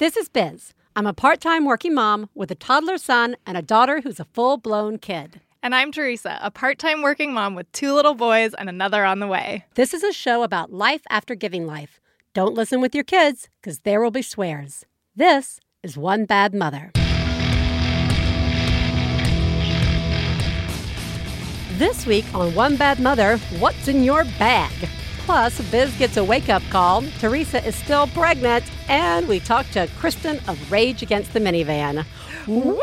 This is Biz. I'm a part time working mom with a toddler son and a daughter who's a full blown kid. And I'm Theresa, a part time working mom with two little boys and another on the way. This is a show about life after giving life. Don't listen with your kids, because there will be swears. This is One Bad Mother. This week on One Bad Mother, what's in your bag? Plus, Biz gets a wake up call. Theresa is still pregnant, and we talk to Kristen of Rage Against the Minivan. Woo!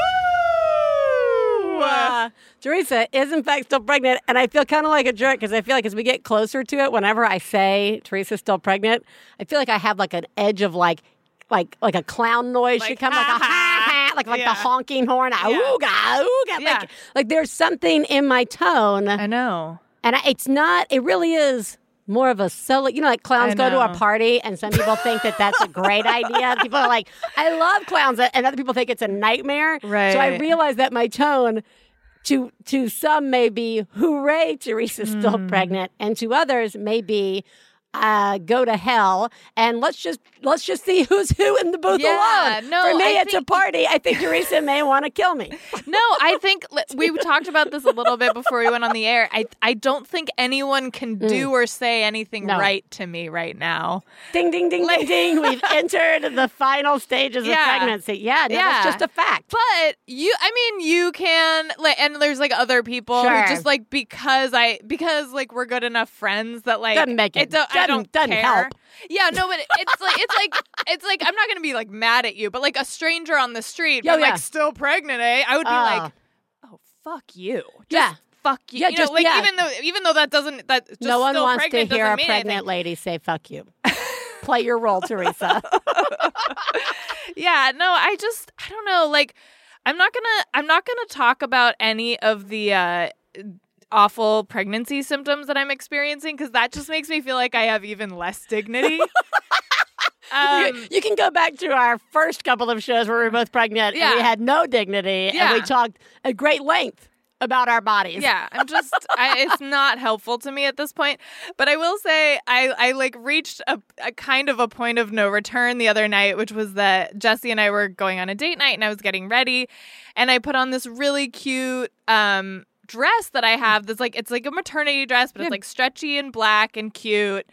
Uh, Theresa is in fact still pregnant, and I feel kind of like a jerk because I feel like as we get closer to it, whenever I say Theresa's still pregnant, I feel like I have like an edge of like, like, like a clown noise should Like, come, like a ha. ha, like like Yeah. the honking horn, Yeah. ooga ooga, Yeah. like like there's something in my tone, I know. and I, it's not. It really is. More of a solo, you know, like clowns I go to a party, and some people think that that's a great idea. People are like, "I love clowns," and other people think it's a nightmare. Right. So I Right. realize that my tone to to some may be hooray theresa's still Mm. pregnant and to others may be uh, go to hell and let's just let's just see who's who in the booth Yeah, alone. no, For me, I it's a party. I think Theresa may want to kill me. No, I think we talked about this a little bit before we went on the air. I I don't think anyone can do or say anything Mm. No. right to me right now. Ding ding ding ding ding. We've entered the final stages of pregnancy. Yeah, no, Yeah. that's just a fact. But you, I mean, you can like, and there's like other people Sure. who just like because I because like we're good enough friends that like Doesn't make it- don't, I doesn't- don't doesn't care. help. Yeah, no, but it's like it's like it's like I'm not gonna be like mad at you, but like a stranger on the street, Oh, but yeah. like still pregnant, eh? I would be Oh. like, oh fuck you, just Yeah. fuck you. Yeah, you know, just- like yeah. even though even though that doesn't that just no one still wants to pregnant hear a pregnant anything. lady say "fuck you." Play your role, Theresa. yeah no i just i don't know like i'm not gonna i'm not gonna talk about any of the uh awful pregnancy symptoms that i'm experiencing because that just makes me feel like i have even less dignity. Um, you, you can go back to our first couple of shows where we were both pregnant and we had no dignity and we talked at great length about our bodies. yeah i'm just I, it's not helpful to me at this point. But i will say i i like reached a, a kind of a point of no return the other night which was that jesse and i were going on a date night and i was getting ready and i put on this really cute um dress that i have that's like it's like a maternity dress but it's like stretchy and black and cute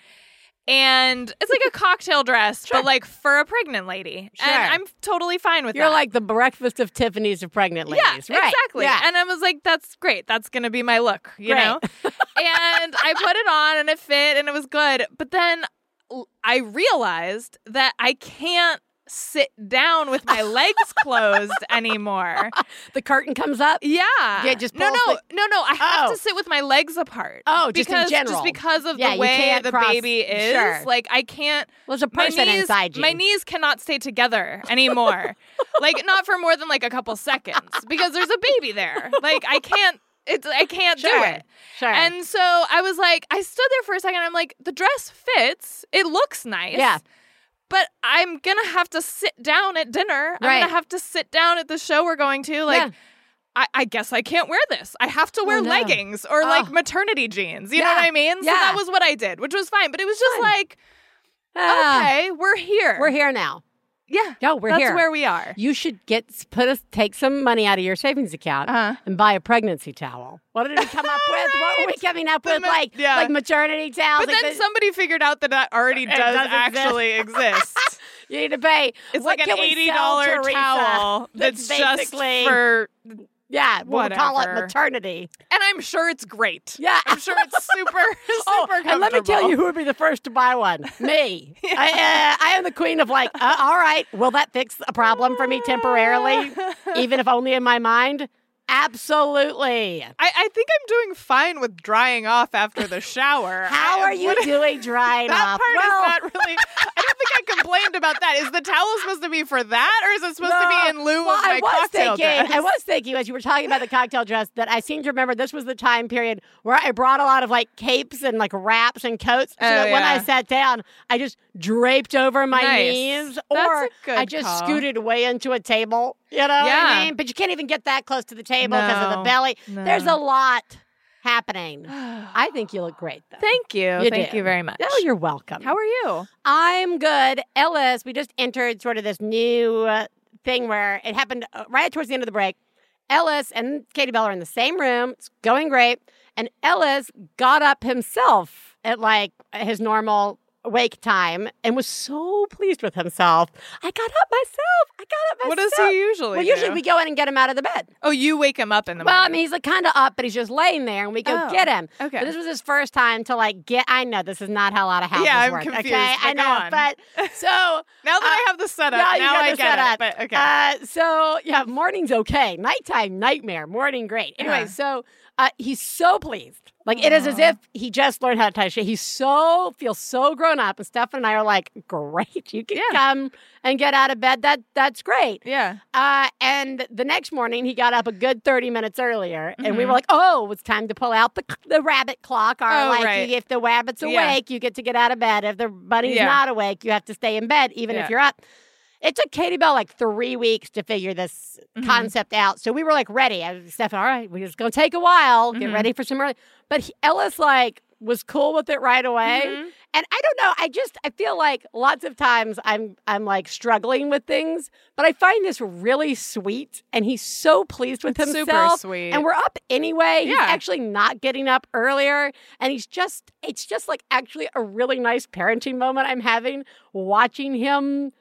and it's like a cocktail dress but like for a pregnant lady Sure. and i'm totally fine with it. You're that like the breakfast of Tiffany's of pregnant ladies. yeah, right. exactly. Yeah. And I was like, that's great. That's going to be my look, you Great. know? and I put it on and it fit and it was good. But then l- I realized that I can't sit down with my legs closed anymore. the curtain comes up. Yeah. Yeah, just no, no, no, no. I have Oh. to sit with my legs apart. Oh, just in because, general. Just because of Yeah, the way the cross- baby is. Sure. Like, I can't. There's a My person knees, inside you. my knees cannot stay together anymore. like not for more than like a couple seconds because there's a baby there. Like I can't it's I can't Sure. do it. Sure. And so I was like I stood there for a second I'm like the dress fits. It looks nice. Yeah. But I'm going to have to sit down at dinner. I'm going to have to sit down at the show we're going to like Yeah. I, I guess I can't wear this. I have to wear Oh, no. leggings or Oh. like maternity jeans. You know what I mean? So Yeah. that was what I did, which was fine. But it was just Fun. like, Ah, okay, we're here. We're here now. Yeah. Yo, we're That's here. where we are. You should get put us take some money out of your savings account Uh-huh. and buy a pregnancy towel. What did we come up with? What were we coming up with? ma- like yeah. like maternity towels. But like then the- somebody figured out that that already does, actually exist. you need to pay. It's what like an eighty dollar towel that's, just basically for, yeah. We'll call it maternity. and I'm sure it's great. Yeah. I'm sure it's super, super Oh, comfortable. and let me tell you who would be the first to buy one. Me. I, uh, I am the queen of like, uh, all right, will that fix a problem for me temporarily, even if only in my mind? Absolutely. I, I think I'm doing fine with drying off after the shower. How I- are you what- doing drying That off? That part well, is not really. I don't think I complained about that. Is the towel supposed to be for that, or is it supposed to be in lieu well, of my I was cocktail thinking, dress? I was thinking as you were talking about the cocktail dress that I seem to remember this was the time period where I brought a lot of like capes and like wraps and coats, so Oh, that when I sat down, I just draped over my Nice. knees, or I just call. scooted way into a table. You know what I mean? But you can't even get that close to the table because of the No, belly. There's a lot. happening. I think you look great. Though. Thank you. You Thank do. you very much. Oh, you're welcome. How are you? I'm good. Ellis, we just entered sort of this new uh, thing where it happened uh, right towards the end of the break. Ellis and Katie Bell are in the same room. It's going great. And Ellis got up himself at like his normal wake time and was so pleased with himself. I got up myself. I got up myself. What does he usually Well, usually do? we go in and get him out of the bed. Oh, you wake him up in the morning. Well, I mean, he's like kind of up, but he's just laying there, and we go Oh, get him. okay. But this was his first time to like get. I know this is not how a lot of houses Yeah, I'm work. confused, okay, I know, on. but so now that uh, I have the setup, now now, I get setup. it. But okay. Uh, so yeah, morning's okay. Nighttime nightmare. Morning great. Anyway, so uh, he's so pleased. Like it is as if he just learned how to tie a shoe. He's so feels so grown up, and Stefan and I are like, great, you can Yeah. come and get out of bed. That that's great. yeah. Uh, and the next morning, he got up a good 30 minutes earlier. And we were like, oh, it's time to pull out the, the rabbit clock. Or, Oh, like, right. if the rabbit's Yeah. awake, you get to get out of bed. If the bunny's Yeah. not awake, you have to stay in bed, even Yeah. if you're up. It took Katie Bell like three weeks to figure this Mhm. concept out. So we were like ready. I was Stefan, all right, we're just going to take a while, get Mhm. ready for some early. But he, Ellis, like, was cool with it right away. Mhm. And I don't know. I just I feel like lots of times I'm I'm like struggling with things, but I find this really sweet, and he's so pleased with It's himself. super sweet. And we're up anyway. He's actually not getting up earlier, and he's just it's just like actually a really nice parenting moment I'm having watching him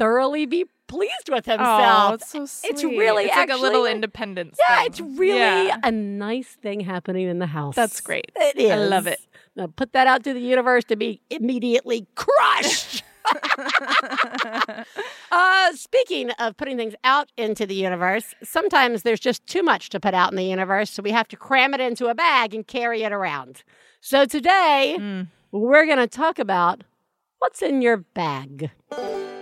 thoroughly be pleased with himself. Oh, it's so sweet. It's really it's like a little independence. yeah, thing. it's really Yeah. a nice thing happening in the house. That's great. It is. I love it. Now put that out to the universe to be immediately crushed. uh, speaking of putting things out into the universe, sometimes there's just too much to put out in the universe, so we have to cram it into a bag and carry it around. So today, Mm. we're going to talk about what's in your bag.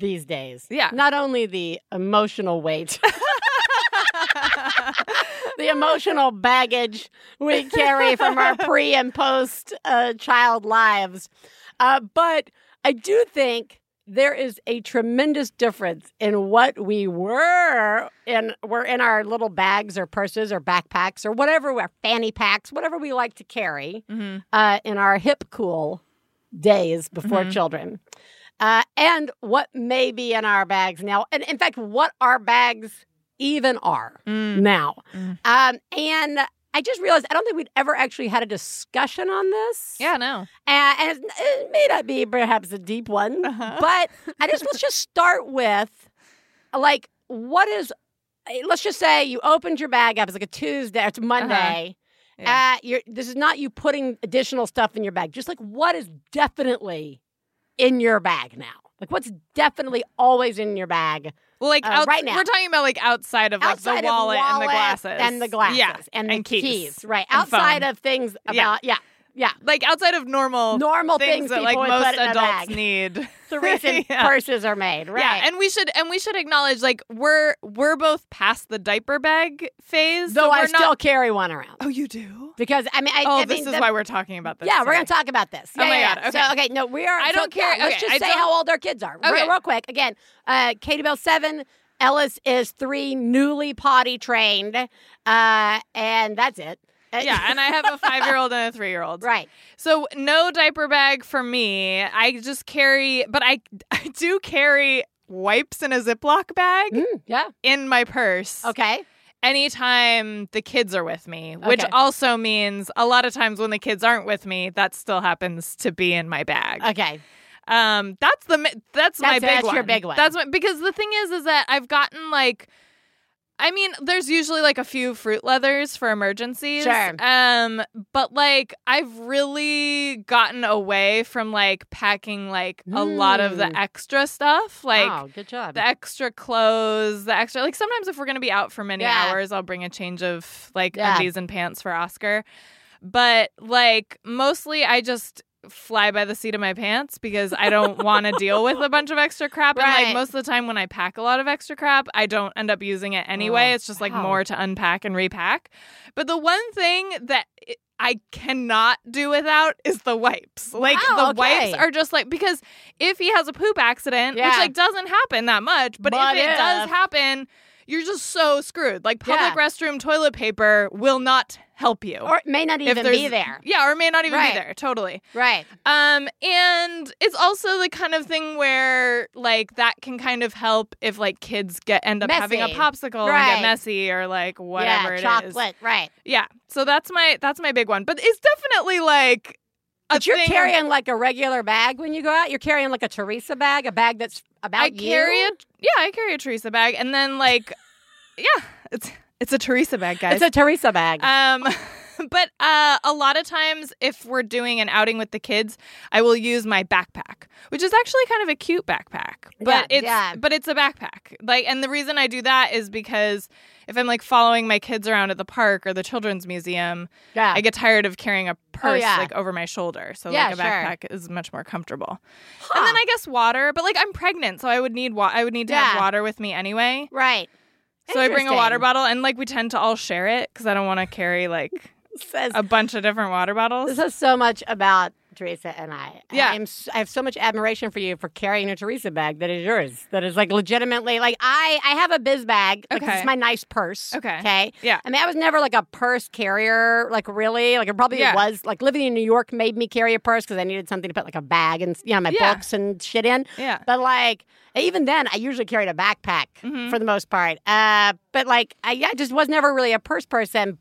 these days. Yeah. Not only the emotional weight, the emotional baggage we carry from our pre and post uh, child lives, uh, but I do think there is a tremendous difference in what we were in were in our little bags or purses or backpacks or whatever our fanny packs, whatever we like to carry hmm uh, in our hip cool days before Mhm. children. Uh, and what may be in our bags now, and in fact, what our bags even are Mm. now. Mm. Um, and I just realized I don't think we'd ever actually had a discussion on this. Yeah, no. Uh, and it may not be perhaps a deep one, Uh-huh. but I just let's just start with like what is. eh, Let's just say you opened your bag up. It's like a Tuesday. It's Monday. Yeah. Uh, you're, this is not you putting additional stuff in your bag. Just like what is definitely in your bag now. Like what's definitely always in your bag Well, like Uh, outs- right now. we're talking about like outside of like outside the wallet, of and the glasses and the glasses yeah, and the and keys. right? and Outside phone. of things about yeah, yeah, like outside of normal normal things, things, that like most put in a adults need. The reason Yeah. purses are made, right? Yeah, and we should and we should acknowledge like we're we're both past the diaper bag phase. Though so I we're still not. carry one around Oh, you do. because I mean, I, Oh, I this mean, is the- why we're talking about this. Yeah, we're going to talk about this. Oh my yeah, God, yeah. okay. So, okay, no, we are. I don't care. yeah, let's just I say don't- how old our kids are. Real, Okay. real quick. Again, uh, Katie Bell, seven. Ellis is three, newly potty trained. Uh, and that's it. Uh, Yeah, and I have a five year old and a three year old. right. So no diaper bag for me. I just carry, but I I do carry wipes in a Ziploc bag Mm, yeah. in my purse. Okay. anytime the kids are with me, which Okay. also means a lot of times when the kids aren't with me, that still happens to be in my bag. Okay. Um, that's the mi- that's, my That's- big that's one. your big one. That's my, because the thing is, is that I've gotten like. I mean, there's usually like a few fruit leathers for emergencies. Sure. Um, but like I've really gotten away from like packing like a lot of the Mm. extra stuff. Like wow, good job. the extra clothes, the extra like sometimes if we're gonna be out for many Yeah. hours, I'll bring a change of like Yeah. undies and pants for Oscar. But like mostly I just fly by the seat of my pants because I don't want to deal with a bunch of extra crap. And Right. like most of the time when I pack a lot of extra crap, I don't end up using it anyway. Oh, it's just like wow. more to unpack and repack. But the one thing that it- I cannot do without is the wipes. Like Wow, the wipes are just like because if he has a poop accident, Yeah. which like doesn't happen that much, but, But if it does happen, you're just so screwed. Like public Yeah. restroom toilet paper will not help you. Or it may not even be there. Yeah, or it may not even Right. be there. Totally. Right. Um, and it's also the kind of thing where like that can kind of help if like kids get end up having a Messy. popsicle and get messy or like whatever yeah, it is. chocolate. Right. Yeah. So that's my that's my big one. But it's definitely like a But you're thing- carrying like a regular bag when you go out. You're carrying like a Theresa bag, a bag that's about I you. carry a yeah, I carry a Theresa bag and then like yeah, it's it's a Theresa bag, guys. It's a Theresa bag. Um, but uh, a lot of times, if we're doing an outing with the kids, I will use my backpack, which is actually kind of a cute backpack. But Yeah, it's yeah. but it's a backpack. Like, and the reason I do that is because if I'm like following my kids around at the park or the children's museum, yeah. I get tired of carrying a purse Oh, yeah. like over my shoulder. So Yeah, like a sure. backpack is much more comfortable. Huh. And then I guess water, but like I'm pregnant, so I would need wa- I would need to have water with me anyway. right. So I bring a water bottle, and like we tend to all share it because I don't want to carry like Says, a bunch of different water bottles. this is so much about Theresa and I. Yeah. I, am, I have so much admiration for you for carrying a Theresa bag that is yours. That is like legitimately like I I have a biz bag. Like, Okay. It's my nice purse. Okay. Okay. Yeah. I mean, I was never like a purse carrier, like really. Like it probably Yeah. was. Like living in New York made me carry a purse because I needed something to put like a bag and you know my Yeah. books and shit in. Yeah. But like even then, I usually carried a backpack Mhm. for the most part. Uh, but like I yeah, just was never really a purse person.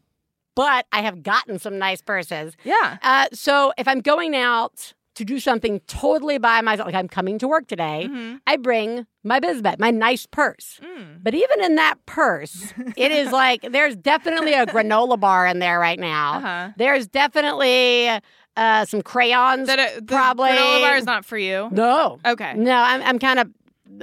But I have gotten some nice purses. Yeah. Uh, so if I'm going out to do something totally by myself, like I'm coming to work today, Mhm. I bring my biz bag, my nice purse. Mm. But even in that purse, it is like there's definitely a granola bar in there right now. Uh-huh. There's definitely uh, some crayons. That it, the probably granola bar is not for you. no, Okay. no. I'm, I'm kind of.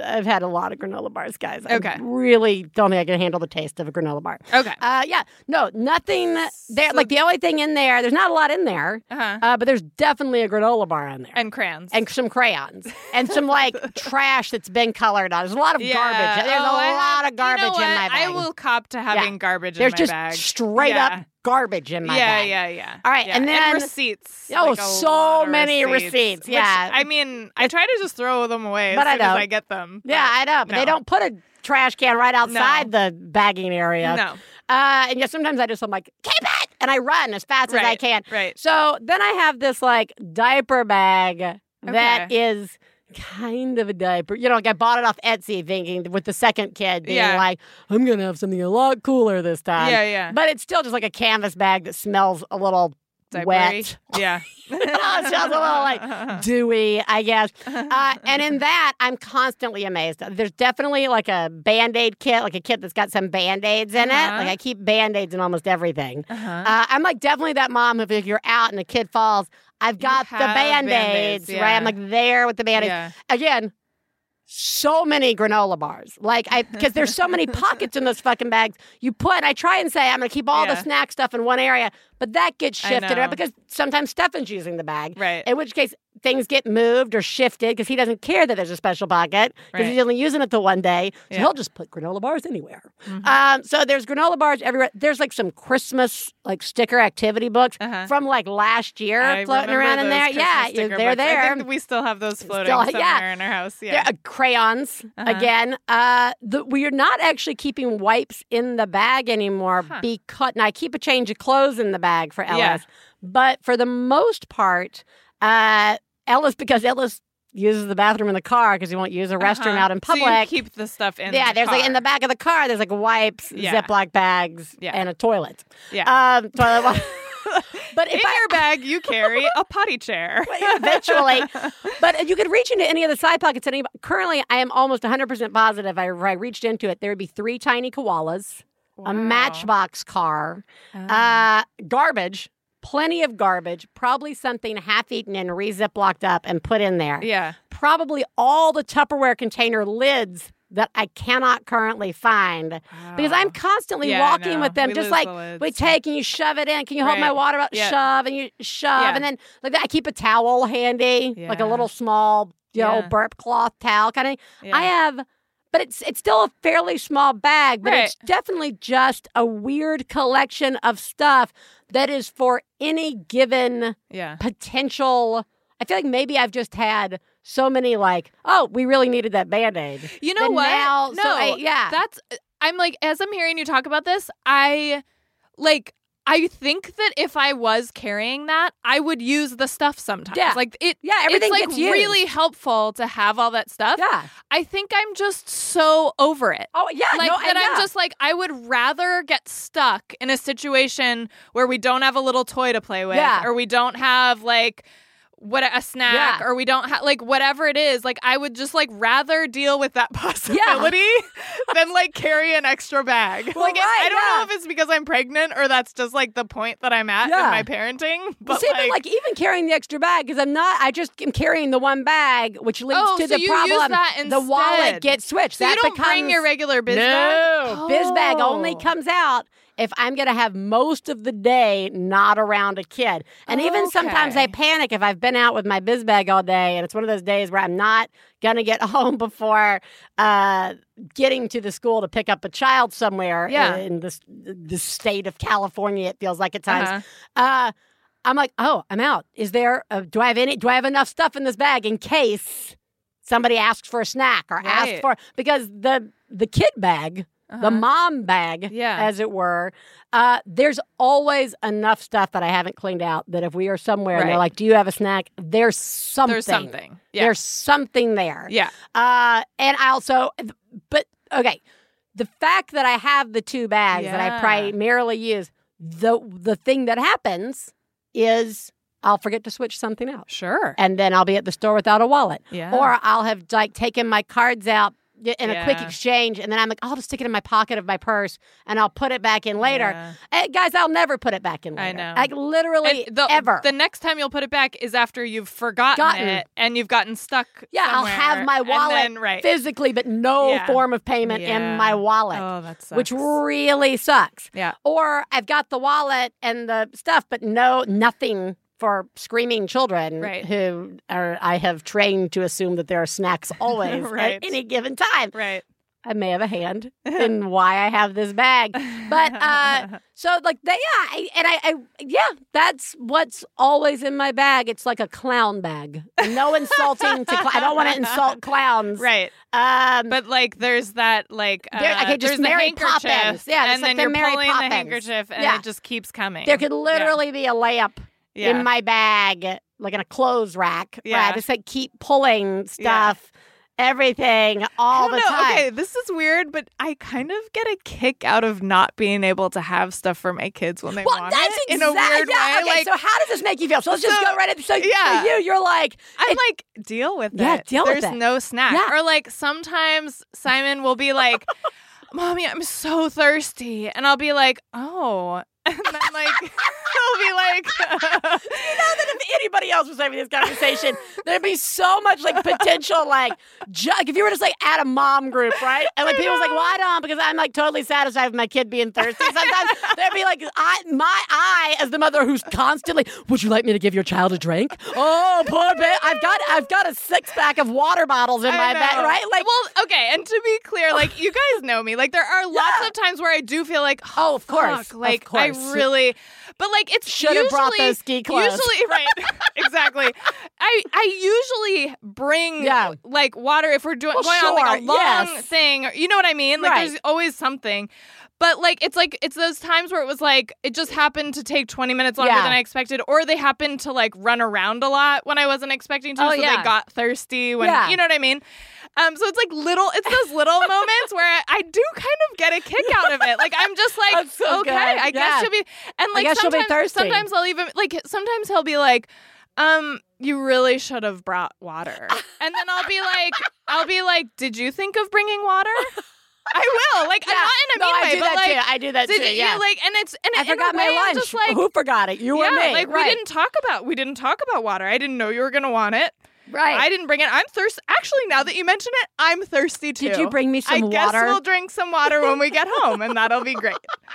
I've had a lot of granola bars, guys. I Okay. really don't think I can handle the taste of a granola bar. Okay. Uh, yeah, no, nothing there. So- like the only thing in there, there's not a lot in there, Uh-huh. uh, but there's definitely a granola bar in there. And crayons. and some crayons and some like trash that's been colored on. There's a lot of yeah. garbage. There's Oh, a I lot of garbage you know in my bag. I will cop to having garbage There's in my bag. There's just straight Yeah. up garbage in my yeah, bag. yeah, yeah. Yeah. All right, Yeah. and then- receipts. Oh, like so many receipts, receipts, which, yeah. I mean, I try to just throw them away But as I soon don't. I get them. Yeah, I know. But no. they don't put a trash can right outside the bagging area. No. Uh, and yeah, sometimes I just I'm like, keep it, and I run as fast as I can. Right. So then I have this like diaper bag that Okay. is kind of a diaper. You know, like I bought it off Etsy thinking with the second kid being Yeah. like, I'm going to have something a lot cooler this time. Yeah, yeah. But it's still just like a canvas bag that smells a little Diapery. wet. Yeah. it smells a little like dewy, I guess. Uh, and in that, I'm constantly amazed. There's definitely like a band aid kit, like a kit that's got some band aids in it. Uh-huh. Like I keep band aids in almost everything. uh-huh. Uh, I'm like definitely that mom if you're out and a kid falls, I've got the band Band-Aids, aids, right? I'm like there with the band aids. yeah. Again, so many granola bars. Like I, because there's so many pockets in those fucking bags. You put, I try and say I'm going to keep all the snack stuff in one area, but that gets shifted around because sometimes Stefan's using the bag. Right. In which case, things get moved or shifted because he doesn't care that there's a special pocket because Right. he's only using it the one day. So Yeah. Mm-hmm. he'll just put granola bars anywhere. Um, so there's granola bars everywhere. There's like some Christmas like sticker activity books Uh-huh. from like last year I floating around in there. Christmas Yeah, they're books. I there. think we still have those floating Still- somewhere yeah. in our house. Yeah. are crayons Uh-huh. again. Uh, the, we are not actually keeping wipes in the bag anymore Huh. because now I keep a change of clothes in the bag for Ellis, Yeah. but for the most part, uh, Ellis because Ellis uses the bathroom in the car because he won't use a restroom Uh-huh. out in So you public. keep the stuff in. yeah, the there's like in the back of the car. There's like wipes, Yeah. Ziploc bags, Yeah. and a toilet. Yeah. Um, toilet. but if in I, your bag, you carry a potty chair. eventually. But you could reach into any of the side pockets. Any, currently, I am almost 100% positive. I, if I reached into it, there would be three tiny koalas, a matchbox car, Oh. uh, garbage, plenty of garbage, probably something half eaten and re ziplocked up and put in there. yeah. Probably all the Tupperware container lids that I cannot currently find because I'm constantly Yeah, walking with them, We just like the we take and you shove it in. Can you hold my water bottle? Yeah. Shove and you shove, Yeah. and then like that. I keep a towel handy, like a little small, you know, burp cloth towel kind of. Yeah. I have, but it's it's still a fairly small bag, but Right. it's definitely just a weird collection of stuff that is for any given yeah. potential. I feel like maybe I've just had so many like, oh, we really needed that band aid. You know Then what? now- no, so I- yeah. That's I'm like as I'm hearing you talk about this, I like I think that if I was carrying that, I would use the stuff sometimes. Yeah. Like it Yeah, everything it's like really helpful to have all that stuff. Yeah. I think I'm just so over it. Oh yeah. like no, that I'm just like I would rather get stuck in a situation where we don't have a little toy to play with Yeah. or we don't have like what a snack Yeah. or we don't have like whatever it is like I would just like rather deal with that possibility than like carry an extra bag. Well, like it- right, I don't yeah. know if it's because I'm pregnant or that's just like the point that I'm at Yeah. in my parenting, Well, but see, like, but like even carrying the extra bag because I'm not. I just am carrying the one bag, which leads Oh, to so the problem. the wallet gets switched. so that you don't becomes, bring your regular biz no, bag? biz bag only Oh. comes out if I'm going to have most of the day not around a kid. And even sometimes I panic if I've been out with my biz bag all day and it's one of those days where I'm not going to get home before uh, getting to the school to pick up a child somewhere Yeah. in this the state of California. It feels like at times. Uh-huh. Uh, I'm like, oh, I'm out. Is there? A, do I have any? Do I have enough stuff in this bag in case somebody asks for a snack or asks for because the the kid bag, the Uh-huh. mom bag, Yeah. as it were. Uh, there's always enough stuff that I haven't cleaned out that if we are somewhere and they're like, "Do you have a snack?" There's something. There's something. Yeah. There's something there. yeah. Uh, and I also, but okay, the fact that I have the two bags that I primarily use, the the thing that happens is I'll forget to switch something out, Sure. and then I'll be at the store without a wallet, Yeah. or I'll have like taken my cards out in a quick exchange, and then I'm like, I'll just stick it in my pocket of my purse, and I'll put it back in later. Yeah. Eh, guys, I'll never put it back in I know. like literally And the, ever. The next time you'll put it back is after you've forgotten Gotten. it and you've gotten stuck. yeah, I'll have my wallet then- right. physically, but no Yeah. form of payment in my wallet. Oh, that sucks. which really sucks. yeah. Or I've got the wallet and the stuff, but no nothing for screaming children Right. who are I have trained to assume that there are snacks always Right. at any given time. Right. I may have a hand in why I have this bag. But uh so like they yeah, I, and I, I yeah, that's what's always in my bag. It's like a clown bag. No insulting to cl- I don't want to insult clowns. right. Um But like, there's that like uh, There- I could just the handkerchief, Poppins. Yeah, and like then the you're Mary pulling Poppins. the handkerchief, and Yeah. it just keeps coming. there could literally be a layup yeah. in my bag, like in a clothes rack. I Yeah. just like keep pulling stuff, everything, all the know. time. Okay, this is weird, but I kind of get a kick out of not being able to have stuff for my kids when they Well, want that's it exactly in a weird yeah, way. Okay, like so how does this make you feel? So let's just So, go right into so yeah. you. You're like, I'm it- like, deal with Yeah, it. deal with There's it. no snack. Yeah. Or like sometimes Simon will be like, Mommy, I'm so thirsty. And I'll be like, oh. And then like he'll be like you know that if anybody else was having this conversation, there'd be so much like potential like ju- like, if you were just like at a mom group, right? And like people was like, "Well, I don't," because I'm like totally satisfied with my kid being thirsty. Sometimes there'd be like, "I my I as the mother who's constantly, would you like me to give your child a drink? Oh, poor baby, I've got I've got a six pack of water bottles in my bag, know. right? Like, well, okay, and to be clear, like you guys know me. Like there are lots Yeah. of times where I do feel like, oh, of course, fuck, like of course. I really, but like it's Should have brought usually- those ski clothes. Usually, right? exactly. I I usually bring Yeah. like water if we're doing Well, going on like a long yes. thing. Or, you know what I mean? Like Right. there's always something. But like it's like it's those times where it was like it just happened to take 20 minutes longer Yeah. than I expected or they happened to like run around a lot when I wasn't expecting to Oh, so yeah. they got thirsty when Yeah. you know what I mean? Um so it's like little it's those little moments where I, I do kind of get a kick out of it. Like I'm just like so okay, good. I Yeah. guess she'll be and like guess she'll be sometimes sometimes I'll even like sometimes he'll be like um you really should have brought water. And then I'll be like I'll be like did you think of bringing water? I will. Like I'm not in a no, mean I way, do but that like too. I do that did too. you Yeah. like and it's and I forgot way, my lunch. just like Who forgot it? You yeah, or me? like right. we didn't talk about we didn't talk about water. I didn't know you were gonna want it. Right. I didn't bring it. I'm thirsty. Actually, now that you mention it, I'm thirsty too. Did you bring me some water? I guess we'll drink some water when we get home, and that'll be great.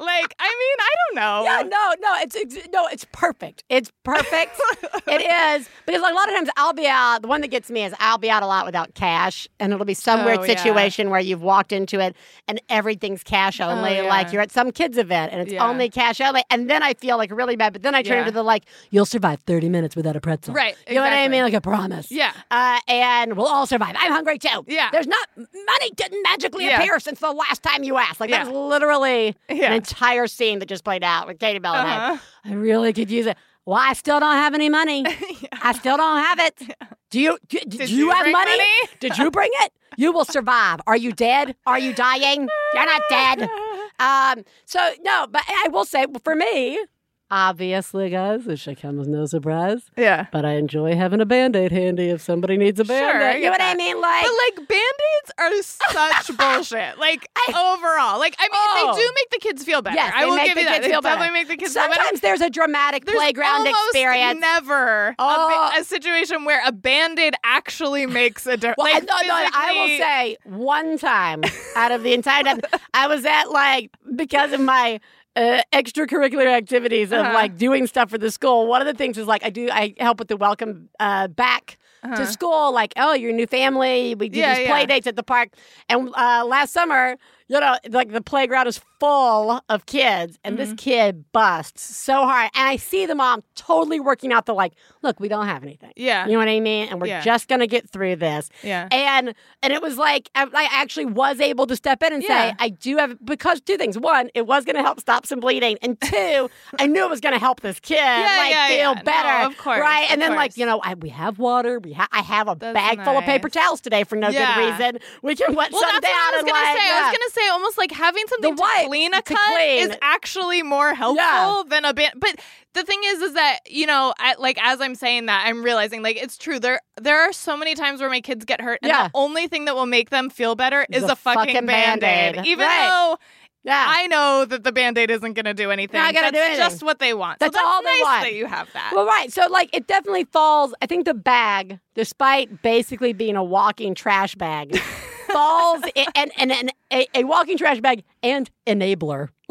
like, I mean, I don't know. Yeah, no, no, it's, it's no, it's perfect. It's perfect. it is because like, a lot of times I'll be out. The one that gets me is I'll be out a lot without cash, and it'll be some weird Oh, yeah. situation where you've walked into it and everything's cash only. Oh, yeah. Like you're at some kids event and it's Yeah. only cash only, and then I feel like really bad. But then I turn Yeah. into the like, you'll survive 30 minutes without a pretzel. Right, You know what I mean? Like a promise. Yeah. Uh, and we'll all survive. I'm hungry too. Yeah. There's not money didn't magically Yeah. appear since the last time you asked. Like that Yeah. was literally Yeah. Entire scene that just played out with Katie Bell Uh-huh. I really could use it. Well, I still don't have any money. I still don't have it. Do you? Do, do Did you, you have money? money? Did you bring it? You will survive. Are you dead? Are you dying? You're not dead. Um. So no, but I will say for me, obviously, guys, this should come as no surprise. Yeah. But I enjoy having a band aid handy if somebody needs a band aid. I you know get what I mean? Like, But like band-aids are such bullshit. Like overall. Like I mean Oh. they do make the kids feel better. yes, I will give the you that. kids They feel better. definitely make the kids feel Sometimes better. there's a dramatic There's playground almost experience. Never a Oh. bi- a, situation where a band-aid actually makes a difference. Well, like, no, no, I will say one time out of the entire time, I was at like because of my uh, extracurricular activities of Uh-huh. like doing stuff for the school. One of the things is like I do I help with the welcome uh, back. To school, like, oh, your new family. We do Uh-huh. Yeah, these yeah. play dates at the park. And uh, last summer, you know, like the playground is full of kids, and Mm-hmm. this kid busts so hard. And I see the mom totally working out the like, look, we don't have anything. Yeah. You know what I mean? And we're Yeah. just gonna get through this. Yeah. And and it was like I, I actually was able to step in and Yeah. say I do have because two things. One, it was going to help stop some bleeding, and two, I knew it was going to help this kid like yeah, feel yeah. No, better. of course, right? of And then like you know I, we have water. We ha- I have a That's bag full of paper towels today for no good reason. We can wet Well, some down what I was and gonna like, say. I was gonna say almost like having something to wipe clean a to cut clean. is actually more helpful Yeah. than a band. But the thing is, is that you know, I, like as I'm saying that, I'm realizing like it's true. There, there are so many times where my kids get hurt, and Yeah. the only thing that will make them feel better is The a fucking, fucking band aid. Band-Aid. Even Right. though yeah. I know that the band aid isn't gonna do anything. Not gonna that's do anything. just what they want. That's so that's all they nice want. That you have that. Well, right. So, like, it definitely falls. I think the bag, despite basically being a walking trash bag, falls in, and, and, and a, a walking trash bag and enabler.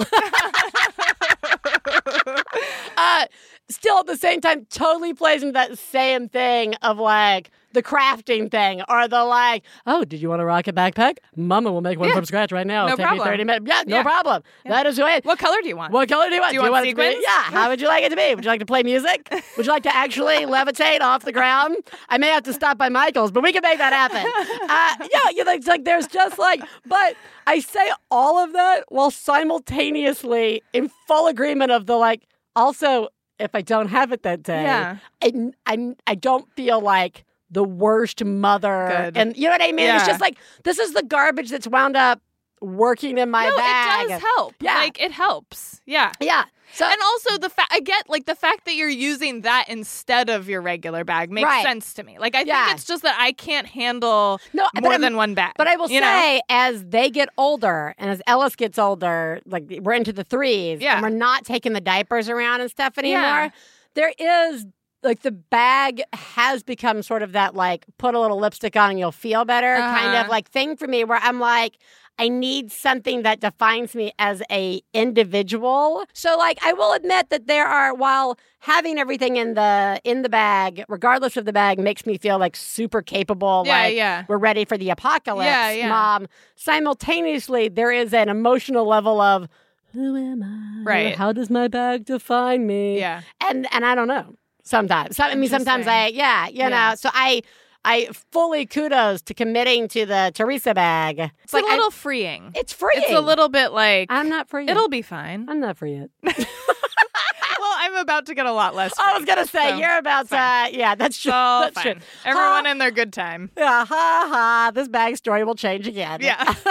uh, still, at the same time, totally plays into that same thing of like the crafting thing or the like, oh, did you want a rocket backpack? Mama will make one Yeah. from scratch right now. No It'll take problem. you 30 minutes. Yeah, no Yeah. problem. That is way. what color do you want? What color do you want? Do you want it to be? Yeah. How would you like it to be? Would you like to play music? Would you like to actually levitate off the ground? I may have to stop by Michael's, but we can make that happen. Uh, yeah, you know, it's like there's just like, but I say all of that while simultaneously in full agreement of the like. Also, if I don't have it that day, Yeah. I, I, I don't feel like the worst mother. Good. And you know what I mean? It's just like this is the garbage that's wound up working in my no, bag. it does help. Yeah. like it helps. Yeah. Yeah. So And also the fact I get like the fact that you're using that instead of your regular bag makes Right. sense to me. Like I Yeah. think it's just that I can't handle No, more I'm- than one bag. But I will you know? say, as they get older, and as Ellis gets older, like we're into the threes, Yeah. and we're not taking the diapers around and stuff anymore. Yeah. There is like the bag has become sort of that like put a little lipstick on and you'll feel better kind of Uh-huh. like thing for me, where I'm like. I need something that defines me as a individual. So like I will admit that there are while having everything in the in the bag, regardless of the bag, makes me feel like super capable. Yeah, like yeah. we're ready for the apocalypse, Yeah, yeah. mom. Simultaneously, there is an emotional level of who am I? Right. How does my bag define me? Yeah. And and I don't know. Sometimes, so, I mean, sometimes I yeah, you Yeah. know. So I I fully kudos to committing to the Theresa bag. It's, It's like a I- little freeing. it's free. It's a little bit like I'm not free. Yet. it'll be fine. I'm not free yet. well, I'm about to get a lot less. I was gonna say so you're about to. fine. yeah, that's true. So that's fine. true. Everyone Ha- in their good time. Yeah, ha ha. This bag story will change again. Yeah.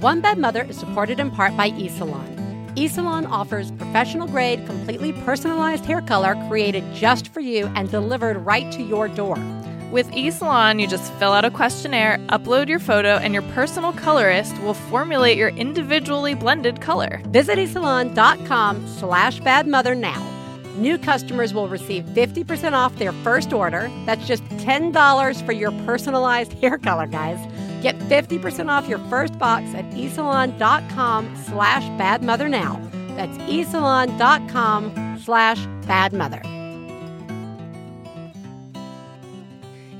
One Bad Mother is supported in part by eSalon. eSalon offers professional grade, completely personalized hair color created just for you and delivered right to your door. With eSalon, you just fill out a questionnaire, upload your photo, and your personal colorist will formulate your individually blended color. Visit esalon.com slash badmother now. New customers will receive 50% off their first order. That's just $10 for your personalized hair color, guys. Get 50% off your first box at esalon.com slash badmother now. That's esalon.com slash badmother.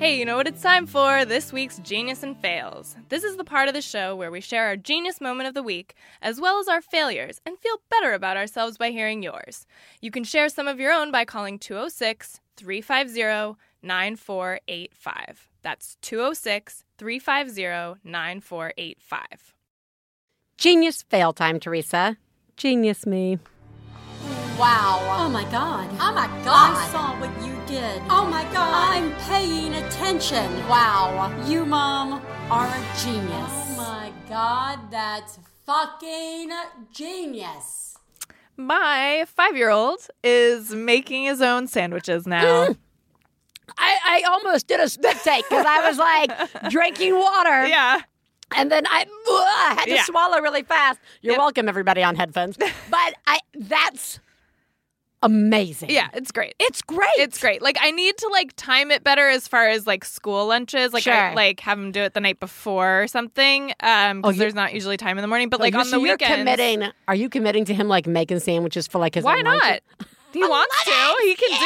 Hey, you know what it's time for? This week's Genius and Fails. This is the part of the show where we share our genius moment of the week, as well as our failures, and feel better about ourselves by hearing yours. You can share some of your own by calling 206 350 9485. That's 206 350 9485. Genius fail time, Theresa. Genius me. Wow. Oh my god. Oh my god. I saw what you did. Oh my god. I'm paying attention. wow. You, Mom, are a genius. Oh my god, that's fucking genius. My five year old is making his own sandwiches now. Mm. I, I almost did a spit take because I was like drinking water. yeah. And then I, I had to Yeah. swallow really fast. You're Yep. welcome, everybody on headphones. But I that's amazing. Yeah, it's great. It's great. It's great. Like I need to like time it better as far as like school lunches. Like I like have them do it the night before or something. Um, Oh, because you- there's not usually time in the morning. But Oh, like on the you're weekends, committing. Are you committing to him like making sandwiches for like his Why not? He wants to. He can do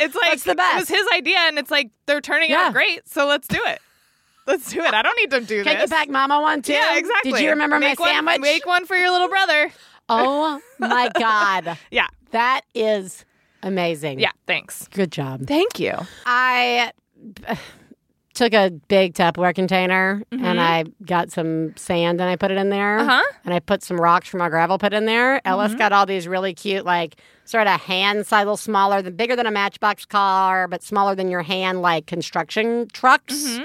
it. It's like That's the it was his idea, and it's like they're turning Yeah. out great. So let's do it. Let's do it. I don't need to do Can you this. pack Mama one too? yeah, exactly. Did you remember make my one, sandwich? Make one for your little brother. Oh my god, Yeah. that is amazing. Yeah. Thanks. good job. Thank you. I uh, took a big Tupperware container and I got some sand and I put it in there. Uh-huh. And I put some rocks from our gravel pit in there. Ellis got all these really cute, like sort of hand size, a little smaller, than bigger than a Matchbox car, but smaller than your hand, like construction trucks.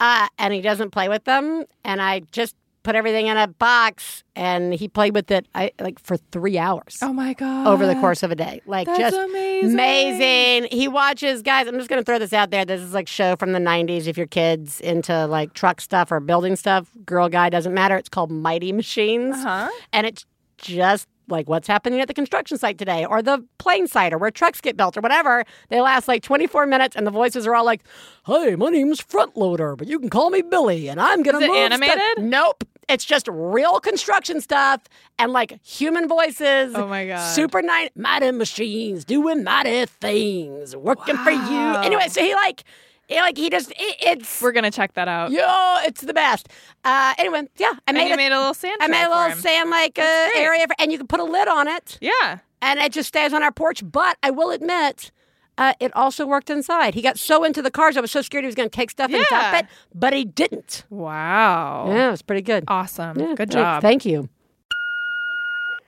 Uh, and he doesn't play with them. And I just put everything in a box and he played with it I, like for three hours Oh my god. over the course of a day. Like That's just amazing. amazing. He watches guys. I'm just gonna throw this out there. This is like show from the '90s. If your kids into like truck stuff or building stuff, girl guy doesn't matter. It's called Mighty Machines, Uh-huh. and it's just like what's happening at the construction site today or the plane site or where trucks get built or whatever. They last like 24 minutes, and the voices are all like, "Hey, my name's Front Loader, but you can call me Billy, and I'm gonna Is it move stuff." animated? Nope. It's just real construction stuff and like human voices. Oh my God. Super nice, mighty machines doing mighty things, working for you. Anyway, so he like, he like he just it, it's We're gonna check that out. yo, it's the best. Uh, anyway, yeah, I And made you it. made a little sand. I made a little sand like uh, area, for, and you can put a lid on it, Yeah. and it just stays on our porch. But I will admit. Uh, it also worked inside. He got so into the cars, I was so scared he was going to take stuff and dump Yeah. it, but he didn't. Wow. Yeah, it was pretty good. Awesome. Yeah, Good thank- job. Thank you.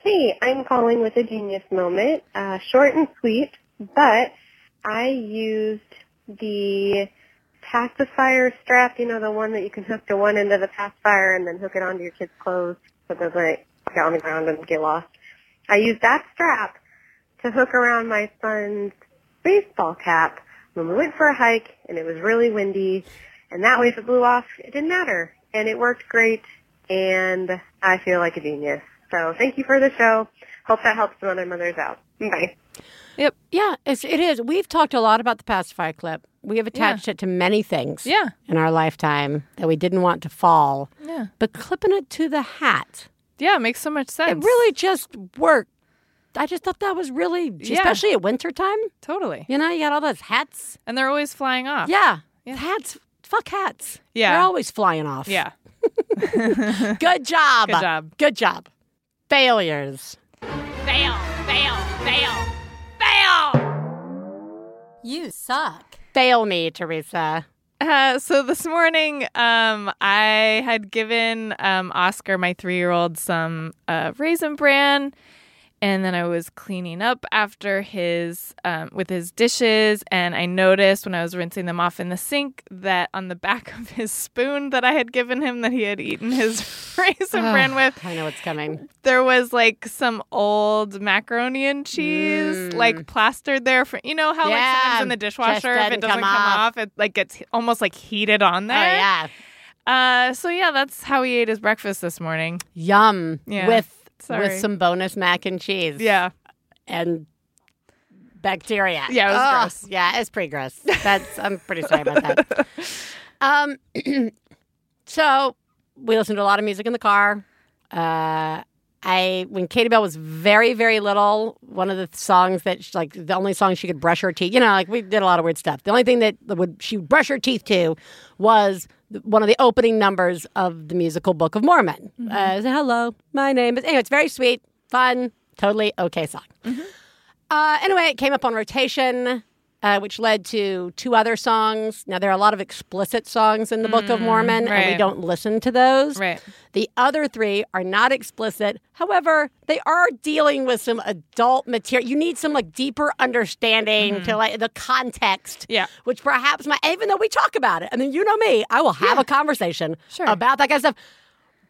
Hey, I'm calling with a genius moment. Uh, short and sweet, but I used the pacifier strap, you know, the one that you can hook to one end of the pacifier and then hook it onto your kid's clothes so it doesn't get on the ground and get lost. I used that strap to hook around my son's baseball cap when we went for a hike and it was really windy. And that way if it blew off, it didn't matter. And it worked great and I feel like a genius. So thank you for the show. Hope that helps some other mothers out. Bye. Yep. Yeah, it's, it is. We've talked a lot about the pacifier clip. We have attached it to many things Yeah. in our lifetime that we didn't want to fall. Yeah. But clipping it to the hat, Yeah. It makes so much sense. it really just worked. I just thought that was really, Yeah. especially at wintertime. totally. You know, you got all those hats. And they're always flying off. Yeah, Yeah. hats. Fuck hats. Yeah. They're always flying off. Yeah. Good job. Good job. Good job. Failures. Fail. Fail. Fail. Fail. You suck. Fail me, Theresa. Uh, so this morning, um, I had given um, Oscar, my three-year-old, some uh, raisin bran, and then I was cleaning up after his um, with his dishes, and I noticed when I was rinsing them off in the sink that on the back of his spoon that I had given him that he had eaten his raisin bran with, I know what's coming. there was like some old macaroni and cheese like plastered there for you know how like Mm. Sometimes in the dishwasher if it doesn't come come off. off. it like gets almost like heated on there. Oh yeah, Uh, so yeah, that's how he ate his breakfast this morning. yum. Yeah. With Sorry. with some bonus mac and cheese. Yeah. and bacteria. Yeah, it was Ugh, gross. Yeah, it's pretty gross. That's I'm pretty sorry about that. Um, so we listened to a lot of music in the car. Uh, I when Katie Bell was very very little, one of the songs that she, like the only song she could brush her teeth. You know, like we did a lot of weird stuff. The only thing that would she would brush her teeth to was one of the opening numbers of the musical Book of Mormon. Uh, it was, Hello, my name is. Anyway, it's very sweet, fun, totally okay song. Uh, anyway, it came up on rotation, uh, which led to two other songs. Now, there are a lot of explicit songs in the Book of Mormon, and we don't listen to those. Right. The other three are not explicit. However, they are dealing with some adult material. You need some like deeper understanding to like the context. Yeah. Which perhaps my even though we talk about it, I mean, you know me, I will have a conversation Sure. about that kind of stuff.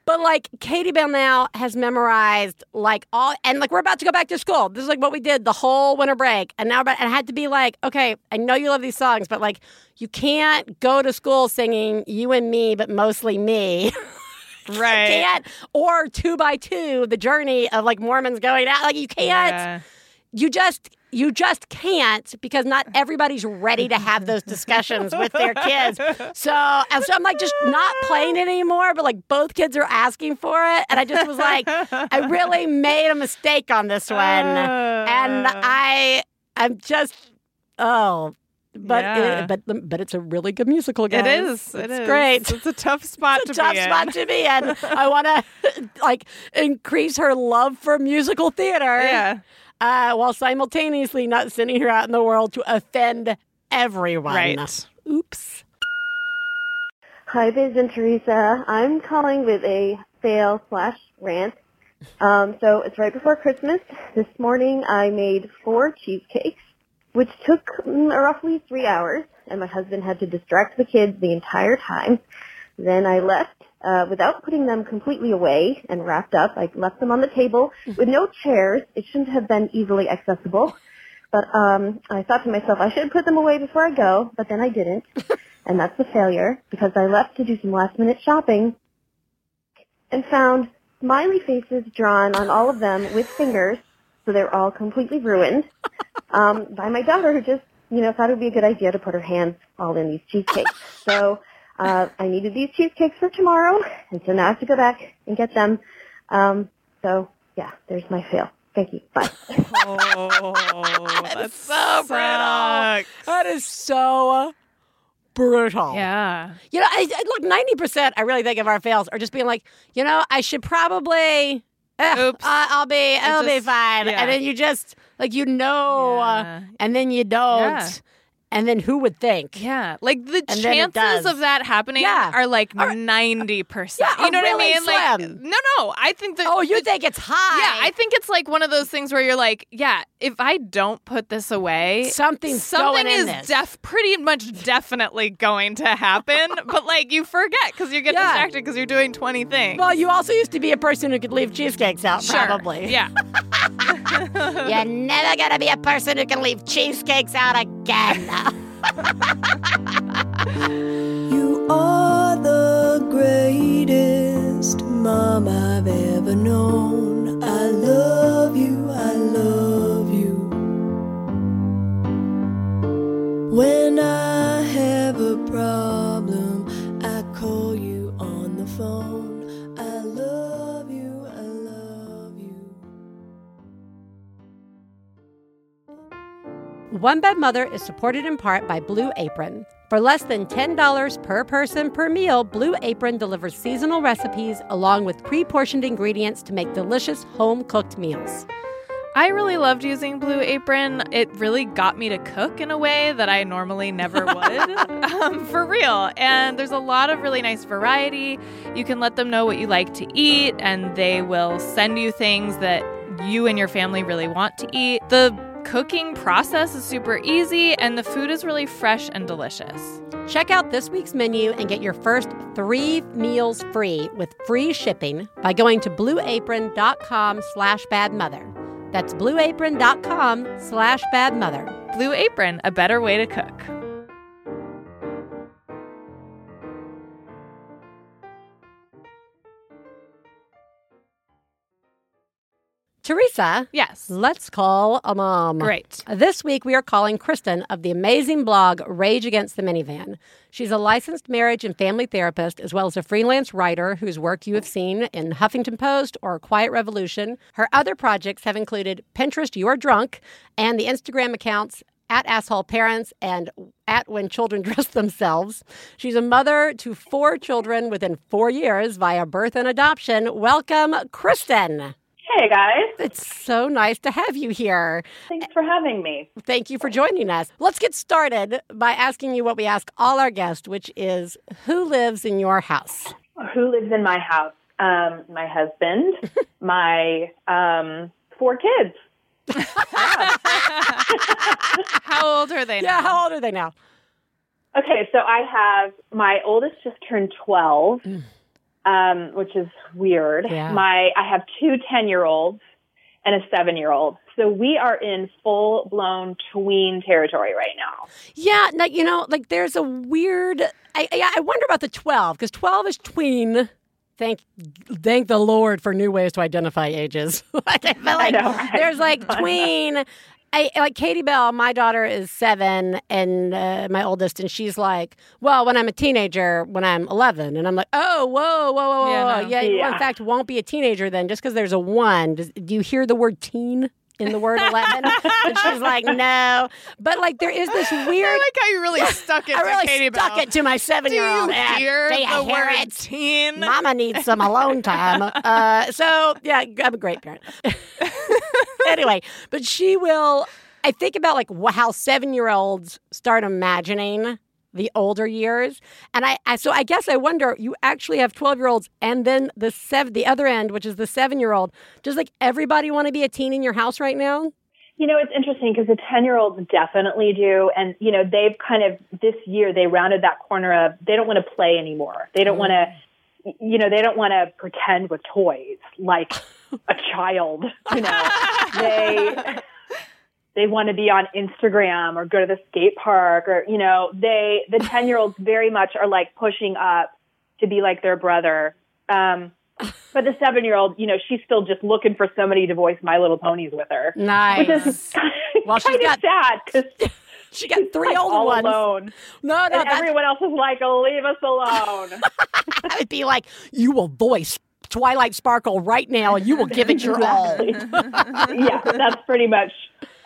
But like Katie Bell now has memorized like all and like we're about to go back to school. This is like what we did the whole winter break. And now but and I had to be like, okay, I know you love these songs, but like you can't go to school singing you and me, but mostly me. Right. can't or two by two, the journey of like Mormons going out. Like you can't Yeah. you just you just can't because not everybody's ready to have those discussions with their kids. So, and so I'm like just not playing it anymore, but like both kids are asking for it. And I just was like, I really made a mistake on this one. And uh. I I'm just oh but Yeah. it, but but it's a really good musical guys. It is. It it's is. great It's a tough spot it's a to tough spot to be in. I want to like increase her love for musical theater, Yeah. Uh, while simultaneously not sending her out in the world to offend everyone. Right. Oops. Hi, Biz and Theresa. I'm calling with a fail slash rant. Um, so it's right before Christmas. This morning I made four cheesecakes, which took mm, roughly three hours, and my husband had to distract the kids the entire time. Then I left uh, without putting them completely away and wrapped up. I left them on the table with no chairs. It shouldn't have been easily accessible. But um, I thought to myself, I should put them away before I go, but then I didn't. and that's a failure because I left to do some last minute shopping and found smiley faces drawn on all of them with fingers, so they're all completely ruined, um, by my daughter who just, you know, thought it would be a good idea to put her hands all in these cheesecakes. So uh, I needed these cheesecakes for tomorrow, and so now I have to go back and get them. Um, so, yeah, there's my fail. Thank you. Bye. Oh, that's so brutal. That is so brutal. Yeah. You know, I, I look ninety percent. I really think of our fails are just being like, you know, I should probably. Oops. uh, I'll be. I'll be fine. yeah. And then you just like you know, uh, and then you don't. Yeah. And then who would think? Yeah, like the And chances of that happening Yeah. are like ninety percent. Yeah, you know are what I mean? Like, no, no. I think that. Oh, you the- think it's high? Yeah, I think it's like one of those things where you're like, yeah, if I don't put this away, Something's something is def pretty much definitely going to happen. but like you forget because you get Yeah. distracted because you're doing twenty things. Well, you also used to be a person who could leave cheesecakes out, Sure. probably. Yeah. You're never gonna be a person who can leave cheesecakes out again. You are the greatest mom I've ever known. I love you, One Bad Mother is supported in part by Blue Apron. For less than $10 per person per meal, Blue Apron delivers seasonal recipes along with pre portioned ingredients to make delicious home cooked meals. I really loved using Blue Apron. It really got me to cook in a way that I normally never would. um, for real. And there's a lot of really nice variety. You can let them know what you like to eat, and they will send you things that you and your family really want to eat. The cooking process is super easy, and the food is really fresh and delicious. Check out this week's menu and get your first three meals free with free shipping by going to blueapron.com slash badmother. That's blueapron.com slash badmother. Blue Apron, a better way to cook. Theresa, Yes. let's call a mom. Great. This week, we are calling Kristen of the amazing blog Rage Against the Minivan. She's a licensed marriage and family therapist, as well as a freelance writer whose work you have seen in Huffington Post or Quiet Revolution. Her other projects have included Pinterest You're Drunk and the Instagram accounts at Asshole Parents and at When Children Dress Themselves. She's a mother to four children within four years via birth and adoption. Welcome, Kristen. Hey guys, It's so nice to have you here. thanks for having me. Thank you for joining us. Let's get started by asking you what we ask all our guests, which is who lives in your house? Who lives in my house? Um, my husband, my um, four kids. How old are they Yeah, now? how old are they now? Okay, so I have my oldest just turned twelve, um, which is weird. Yeah. My I have two 10 year olds and a seven year old. So we are in full blown tween territory right now. Yeah, no, you know, like there's a weird. I I, I wonder about the twelve because twelve is tween. Thank, thank the Lord for new ways to identify ages. like I feel like know, right? there's like tween. I like Katie Bell. My daughter is seven, and uh, my oldest, and she's like, "Well, when I'm a teenager, when I'm 11," and I'm like, "Oh, whoa, whoa, whoa, whoa, Yeah, yeah, no. yeah, you in fact won't be a teenager then, just because there's a one." Does, do you hear the word teen in the word 11? and she's like, "No," but like there is this I weird like how you really stuck it I to really Katie stuck Bell. it to my seven-year-old. Do you Yeah, hear they the word it. teen? Mama needs some alone time. Uh, so yeah, I'm a great parent. anyway, but she will. I think about like how seven-year-olds start imagining the older years, and I, I so I guess I wonder. You actually have twelve-year-olds, and then the seven, the other end, which is the seven-year-old. Does like everybody want to be a teen in your house right now? You know, it's interesting because the 10 year olds definitely do. And, you know, they've kind of this year, they rounded that corner of they don't want to play anymore. They don't want to, oh. you know, they don't want to pretend with toys like a child. You know, they, they want to be on Instagram or go to the skate park or, you know, they, the 10 year olds very much are like pushing up to be like their brother. Um, but the seven year old, you know, she's still just looking for somebody to voice My Little Ponies with her. Nice. Which is Well, she's kind got- sad because She got three like older all ones. alone, No, no, and everyone else is like, "Oh, leave us alone." I would be like, you will voice Twilight Sparkle right now, and you will give it your all. Yeah, that's pretty much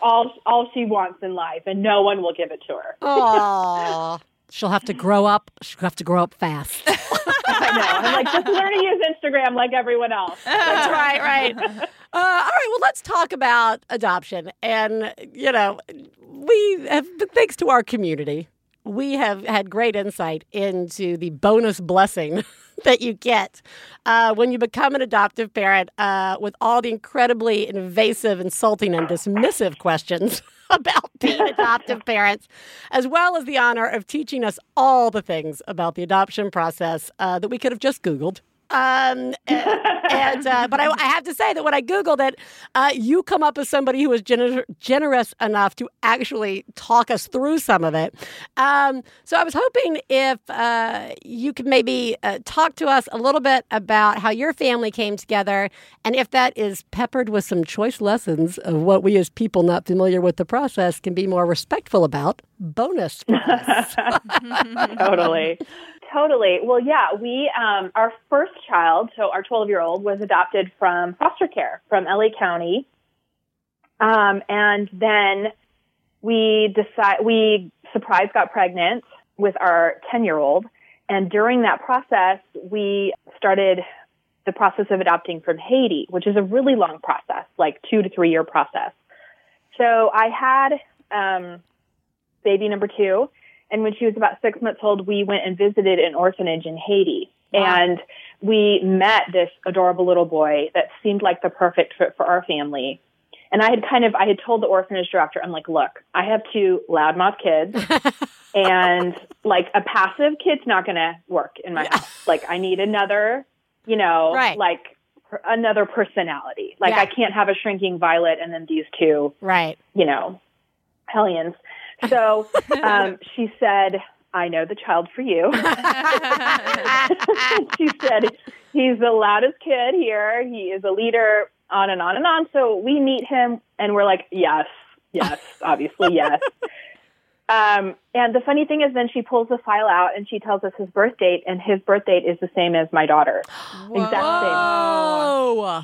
all all she wants in life, and no one will give it to her. Aww. She'll have to grow up. She'll have to grow up fast. I know. I'm like, just learn to use Instagram like everyone else. That's right, right. Uh, all right, well, let's talk about adoption. And, you know, we have, thanks to our community, we have had great insight into the bonus blessing that you get uh, when you become an adoptive parent uh, with all the incredibly invasive, insulting, and dismissive questions about being adoptive parents, as well as the honor of teaching us all the things about the adoption process uh, that we could have just Googled. Um, and uh, but I, I have to say that when I googled it, uh, you come up as somebody who was gener- generous enough to actually talk us through some of it. Um, so I was hoping if uh, you could maybe uh, talk to us a little bit about how your family came together, and if that is peppered with some choice lessons of what we as people not familiar with the process can be more respectful about. Bonus totally. Totally. Well, yeah, we, um, our first child, so our 12 year old, was adopted from foster care from LA County. Um, and then we decide, we surprise got pregnant with our 10 year old. And during that process, we started the process of adopting from Haiti, which is a really long process, like two to three year process. So I had, um, baby number two. And when she was about six months old, we went and visited an orphanage in Haiti. And we met this adorable little boy that seemed like the perfect fit for our family. And I had kind of, I had told the orphanage director, I'm like, look, I have two loudmouth kids and like a passive kid's not going to work in my house. Like I need another, you know, Right. like another personality. Like Yeah. I can't have a shrinking violet and then these two Right. you know, hellions. So um, she said, I know the child for you. she said, he's the loudest kid here. He is a leader, on and on and on. So we meet him and we're like, yes, yes, obviously, yes. Um, and the funny thing is, then she pulls the file out and she tells us his birth date, and his birth date is the same as my daughter. Exact same. Oh.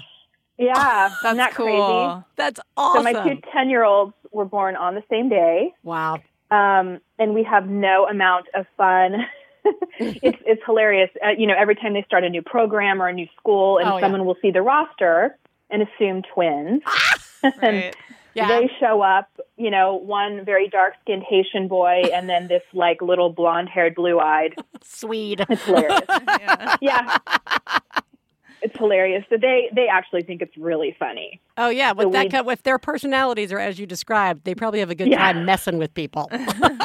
Yeah, That's isn't that cool. crazy? that's So awesome. my two 10 year olds were born on the same day. wow. um, and we have no amount of fun. it's it's hilarious. Uh, you know, every time they start a new program or a new school, and Oh, yeah. someone will see the roster and assume twins. Right. Yeah. They show up. You know, one very dark skinned Haitian boy, and then this like little blonde haired, blue eyed. Swede. It's hilarious. Yeah. yeah. It's hilarious. So they they actually think it's really funny. Oh yeah, with So that we- kind, if their personalities are as you described, they probably have a good Yeah. time messing with people.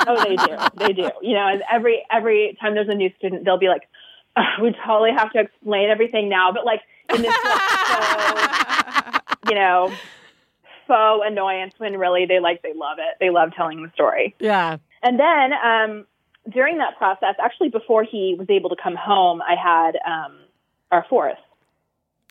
Oh, they do. They do. You know, and every every time there's a new student, they'll be like, "Ugh, "We totally have to explain everything now," but like in this like, faux, you know, faux annoyance when really they like they love it. They love telling the story. yeah. And then um, during that process, actually before he was able to come home, I had um, our fourth.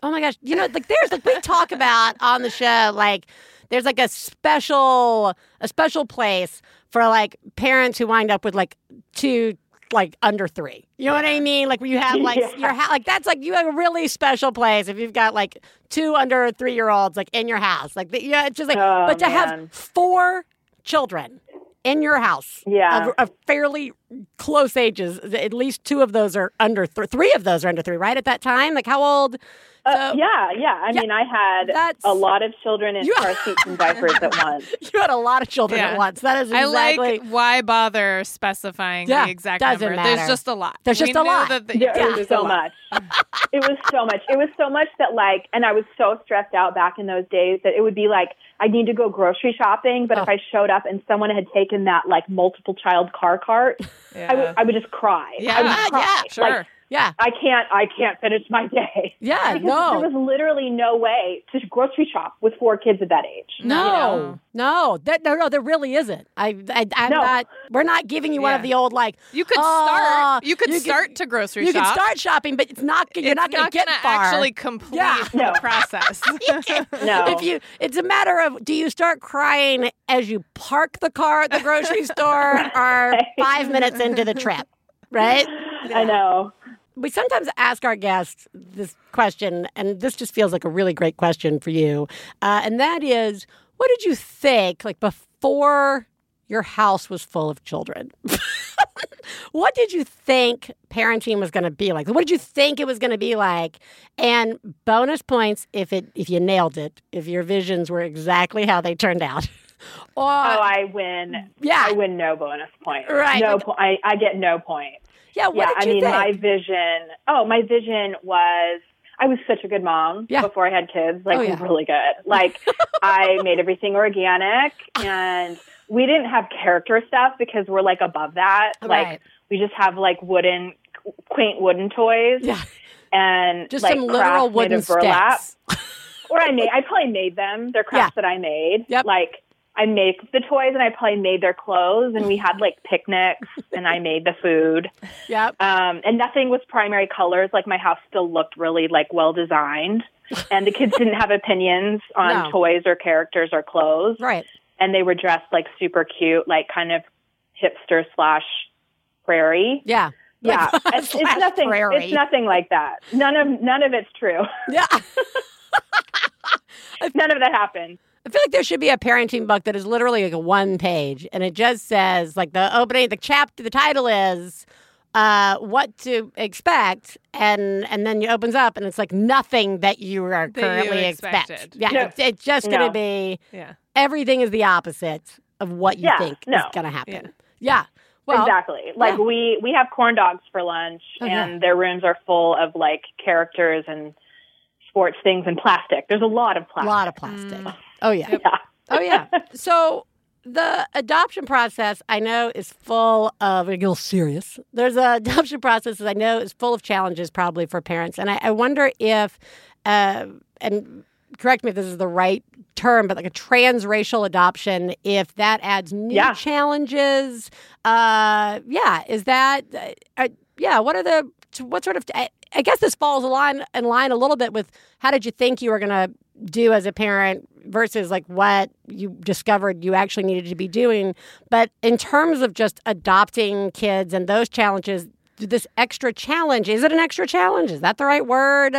Oh my gosh, you know, like there's like we talk about on the show, like there's like a special a special place for like parents who wind up with like two like under three. You know what I mean? Like when you have like Yeah. your house, like that's like you have a really special place if you've got like two under three year olds like in your house. Like the, yeah, it's just like, Oh, but to man. have four children in your house, Yeah. of, of fairly close ages. At least two of those are under th- three of those are under three, right? At that time, like how old? Uh, So- yeah, yeah. I Yeah, mean, I had that's- a lot of children in You- car seats and diapers at once. You had a lot of children Yeah. at once. That is I exactly. like why bother specifying Yeah, the exact number. matter. There's just a lot. There's We just a lot. that the- There Yeah. was so much. it was so much. It was so much that like, and I was so stressed out back in those days that it would be like, I need to go grocery shopping, but if Oh. I showed up and someone had taken that like multiple child car cart, I would Yeah. I would just cry. Yeah. I would Yeah, cry. yeah, Sure. Like, yeah, I can't. I can't finish my day. yeah. Because No, there was literally no way to grocery shop with four kids at that age. no, no. That, no, no. There really isn't. I, I I'm No. not. We're not giving you one of the old like. You could "Oh, start. Ah, you could you start to grocery shop. You shop. can start shopping, but it's not. You're it's not going to get gonna far. actually complete Yeah. the No. process. No. If you, it's a matter of do you start crying as you park the car at the grocery store or five minutes into the trip, right? I know. We sometimes ask our guests this question, and this just feels like a really great question for you. Uh, and that is, what did you think, like before your house was full of children? what did you think parenting was going to be like? What did you think it was going to be like? And bonus points if it if you nailed it, if your visions were exactly how they turned out. or Oh, I win. yeah, I win no bonus point. Right. No, po- I, I get no point. Yeah. What yeah, did I you mean, think? my vision. Oh, my vision was I was such a good mom Yeah. before I had kids. Like, Oh, yeah. really good. Like, I made everything organic, and we didn't have character stuff because we're like above that. Like, we just have like wooden, quaint wooden toys, yeah, and just like some literal wooden burlap. or I made. I probably made them. They're crafts that I made. Yep. Like I make the toys, and I probably made their clothes, and we had like picnics, and I made the food. Yep. Um, and nothing was primary colors. Like my house still looked really like well designed, and the kids didn't have opinions on No. toys or characters or clothes, Right. and they were dressed like super cute, like kind of hipster slash prairie. Yeah. Yeah, it's, it's nothing. prairie. It's nothing like that. None of none of it's true. Yeah. none of that happened. I feel like there should be a parenting book that is literally like a one page and it just says like the opening the chapter the title is uh what to expect and and then it opens up and it's like nothing that you are That you currently expect. expected. Yeah, No. it's, it's just going to No. be yeah. everything is the opposite of what you Yeah, think no. is going to happen. Yeah. Yeah. Well, exactly. Like yeah. we we have corn dogs for lunch, Oh, and their rooms are full of like characters and sports things and plastic. There's a lot of plastic. A lot of plastic. Oh yeah. Yeah. Oh yeah. So the adoption process I know is full of a little serious. There's a adoption process that I know is full of challenges probably for parents, and I, I wonder if uh, and correct me if this is the right term, but like a transracial adoption, if that adds new Yeah. challenges. Uh, yeah, is that uh, uh, yeah? What are the what sort of I, I guess this falls a line in line a little bit with how did you think you were going to do as a parent versus like what you discovered you actually needed to be doing. But in terms of just adopting kids and those challenges, this extra challenge is it an extra challenge? Is that the right word?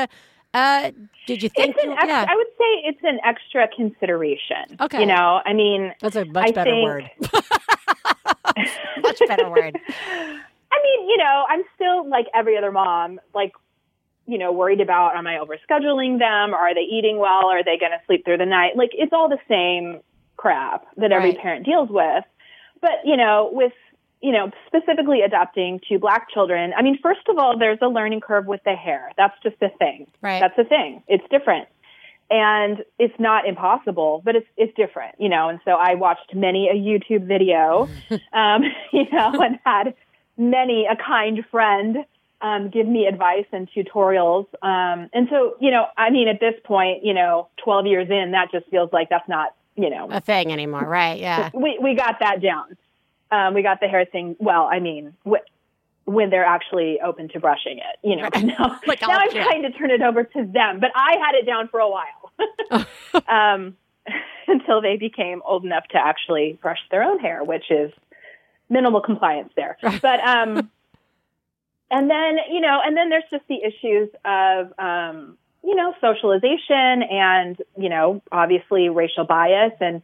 Uh, did you think? It's an yeah, I would say it's an extra consideration. Okay. You know, I mean, that's a much I better think- word. much better word. I mean, you know, I'm still like every other mom, like, you know, worried about am I overscheduling them? Are they eating well? Are they going to sleep through the night? Like, it's all the same crap that every Right. parent deals with. But, you know, with, you know, specifically adopting two black children, I mean, first of all, there's a learning curve with the hair. That's just a thing. Right. That's a thing. It's different. And it's not impossible, but it's it's different, you know. And so I watched many a YouTube video, um, you know, and had many a kind friend um, give me advice and tutorials. Um, and so, you know, I mean, at this point, you know, 12 years in, that just feels like that's not, you know, a thing anymore, right? Yeah. we we got that down. Um, we got the hair thing. Well, I mean, wh- when they're actually open to brushing it, you know. Now, Like now I'm trying to turn it over to them, but I had it down for a while um, until they became old enough to actually brush their own hair, which is minimal compliance there. But um, and then you know, and then there's just the issues of um, you know socialization and you know obviously racial bias and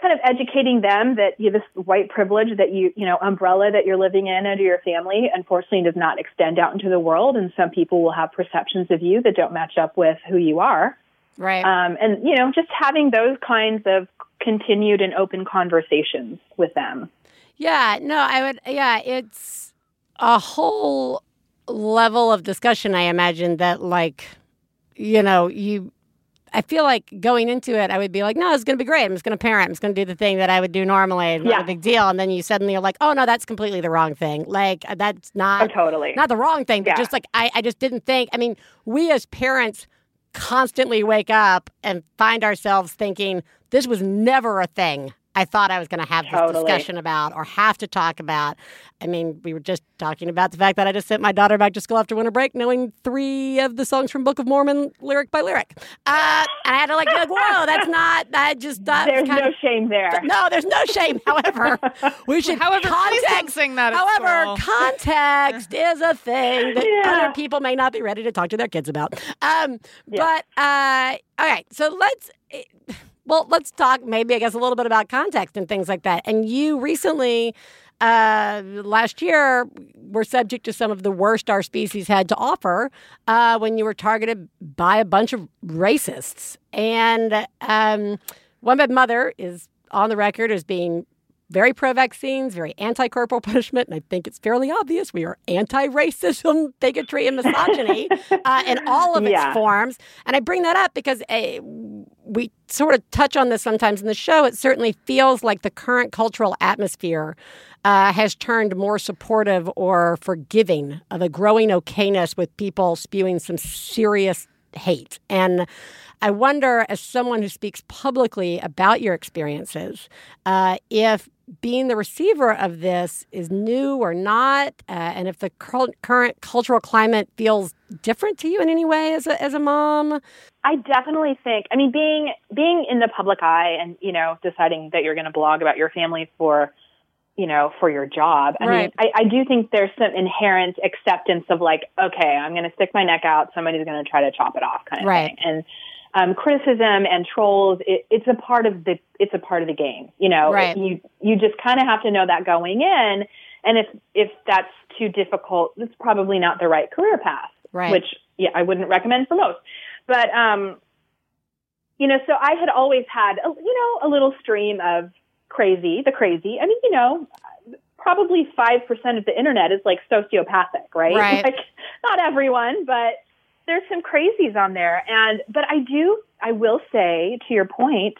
kind of educating them that you this white privilege that you you know umbrella that you're living in under your family unfortunately does not extend out into the world and some people will have perceptions of you that don't match up with who you are Right. um, and you know just having those kinds of continued and open conversations with them Yeah, no, I would. Yeah, it's a whole level of discussion. I imagine that, like, you know, you. I feel like going into it, I would be like, no, it's going to be great. I'm just going to parent. I'm just going to do the thing that I would do normally. Not Yeah. a big deal. And then you suddenly are like, oh, no, that's completely the wrong thing. Like, uh, that's not oh totally not the wrong thing, but Yeah. just like I, I just didn't think. I mean, we as parents constantly wake up and find ourselves thinking this was never a thing. I thought I was going to have this discussion about or have to talk about. I mean, we were just talking about the fact that I just sent my daughter back to school after winter break, knowing three of the songs from Book of Mormon lyric by lyric. Uh, and I had to like be like, whoa, that's not. I just thought there's kind no of shame there no, there's no shame. However, we should However, context. that However, school. context is a thing that Yeah. other people may not be ready to talk to their kids about. Um, But uh, okay, so let's. eh, Well, let's talk maybe I guess a little bit about context and things like that. And you recently, uh, last year, were subject to some of the worst our species had to offer uh, when you were targeted by a bunch of racists. And um, One Bad Mother is on the record as being very pro vaccines, very anti corporal punishment, and I think it's fairly obvious we are anti racism, bigotry, and misogyny uh, in all of its Yeah. forms. And I bring that up because uh, we sort of touch on this sometimes in the show. It certainly feels like the current cultural atmosphere uh, has turned more supportive or forgiving of a growing okayness with people spewing some serious hate. And I wonder, as someone who speaks publicly about your experiences, uh, if being the receiver of this is new or not, uh, and if the cur- current cultural climate feels different to you in any way as a, as a mom. I definitely think. I mean, being being in the public eye and you know deciding that you're going to blog about your family for you know for your job. I Right. mean, I, I do think there's some inherent acceptance of like, okay, I'm going to stick my neck out. Somebody's going to try to chop it off, kind of Right. thing. And um, criticism and trolls, it, it's a part of the it's a part of the game. You know, Right. you you just kind of have to know that going in. And if if that's too difficult, it's probably not the right career path. Right. Which yeah, I wouldn't recommend for most. But um, you know, so I had always had a, you know a little stream of crazy, the crazy. I mean, you know, probably 5% of the internet is like sociopathic, right? Right. Like not everyone, but there's some crazies on there. And, but I do, I will say to your point,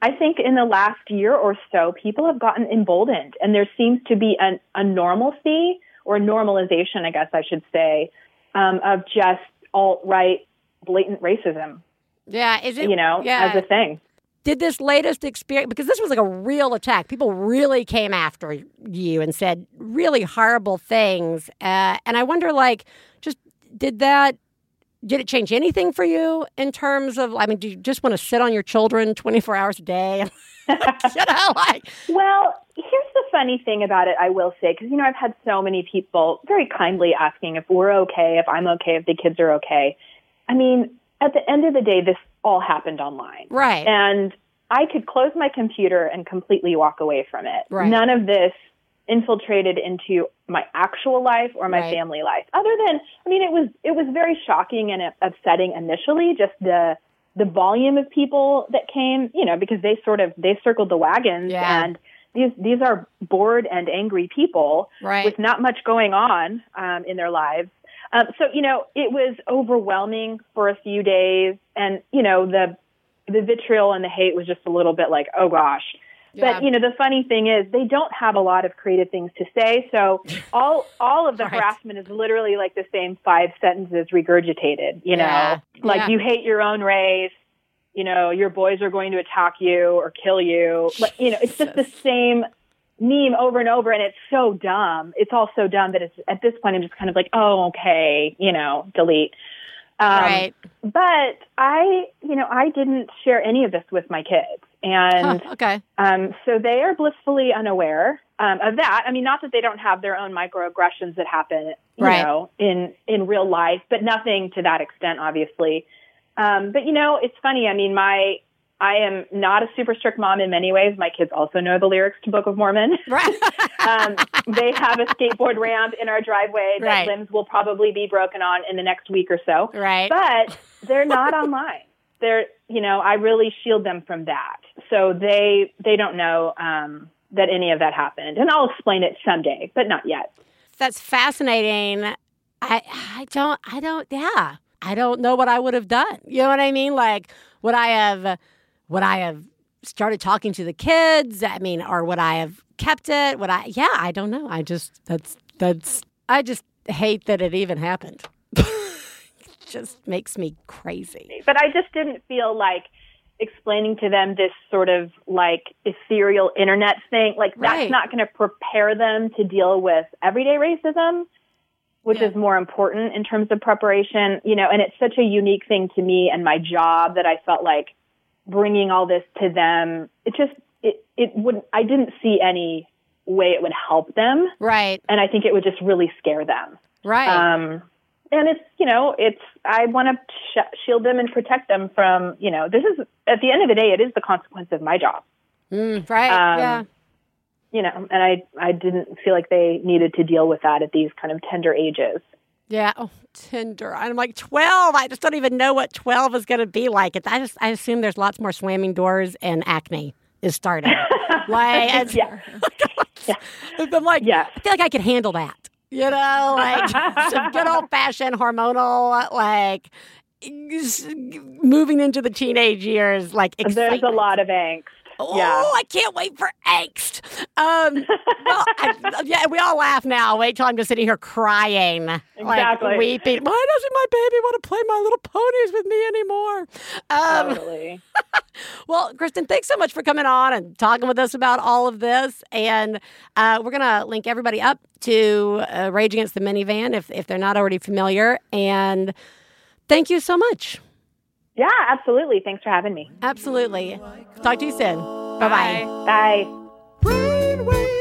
I think in the last year or so, people have gotten emboldened and there seems to be an, a normalcy or normalization, I guess I should say, um, of just alt right blatant racism, Yeah, is it you know, yeah. as a thing. Did this latest experience because this was like a real attack people really came after you and said really horrible things uh, and i wonder like just did that did it change anything for you in terms of i mean do you just want to sit on your children 24 hours a day you know like Well, here's the funny thing about it, I will say, because, you know, I've had so many people very kindly asking if we're okay, if I'm okay, if the kids are okay. I mean, at the end of the day, this all happened online. right And I could close my computer and completely walk away from it. Right. None of this infiltrated into my actual life or my Right. family life. Other than, I mean, it was it was very shocking and upsetting initially, just the the volume of people that came, you know, because they sort of they circled the wagons Yeah. and these these are bored and angry people Right. with not much going on um, in their lives. Um, so you know, it was overwhelming for a few days, and you know the the vitriol and the hate was just a little bit like, oh gosh. Yeah. But you know, the funny thing is they don't have a lot of creative things to say. So all all of the Right. harassment is literally like the same five sentences regurgitated. You know, Yeah. like Yeah. you hate your own race. You know, your boys are going to attack you or kill you. Like, you know, it's just the same meme over and over, and it's so dumb. It's all so dumb that it's at this point I'm just kind of like, oh, okay, you know, delete. Um, right But I, you know, I didn't share any of this with my kids, and Huh, okay um, so they are blissfully unaware um, of that. I mean, not that they don't have their own microaggressions that happen, you Right. know, in in real life, but nothing to that extent, obviously. Um, but you know, it's funny. I mean, my I am not a super strict mom in many ways. My kids also know the lyrics to Book of Mormon. right um, they have a skateboard ramp in our driveway that Right. limbs will probably be broken on in the next week or so right but they're not online. They're, you know, I really shield them from that. So they they don't know um, that any of that happened, and I'll explain it someday, but not yet. that's fascinating. I I don't I don't yeah. I don't know what I would have done. You know what I mean? Like would I have would I have started talking to the kids? I mean, or would I have kept it? Would I yeah, I don't know. I just that's that's I just hate that it even happened. it just makes me crazy. But I just didn't feel like explaining to them this sort of like ethereal internet thing. Like Right. that's not going to prepare them to deal with everyday racism. Which Yeah. is more important in terms of preparation, you know, and it's such a unique thing to me and my job that I felt like bringing all this to them, it just, it, it wouldn't, I didn't see any way it would help them. Right. And I think it would just really scare them. Right. Um, and it's, you know, it's, I want to sh- shield them and protect them from, you know, this is, at the end of the day, it is the consequence of my job, Mm, right. um, yeah. you know, and I, I didn't feel like they needed to deal with that at these kind of tender ages. Yeah. Oh, Tinder. I'm like 12. I just don't even know what 12 is going to be like. I just, I assume there's lots more slamming doors and acne is starting. like, it's, Yeah. I'm like, Yes. I feel like I could handle that. You know, like some good old fashioned hormonal, like moving into the teenage years, like There's a lot of angst. Oh, Yeah. I can't wait for angst. Um, well, I, yeah, we all laugh now. Wait till I'm just sitting here crying, Exactly. like weeping. Why doesn't my baby want to play My Little Ponies with me anymore? Um, Totally. well, Kristen, thanks so much for coming on and talking with us about all of this. And uh, we're going to link everybody up to uh, Rage Against the Minivan if, if they're not already familiar. And thank you so much. Yeah, absolutely. Thanks for having me. Absolutely. Talk to you soon. Bye-bye. Bye. Brainwaves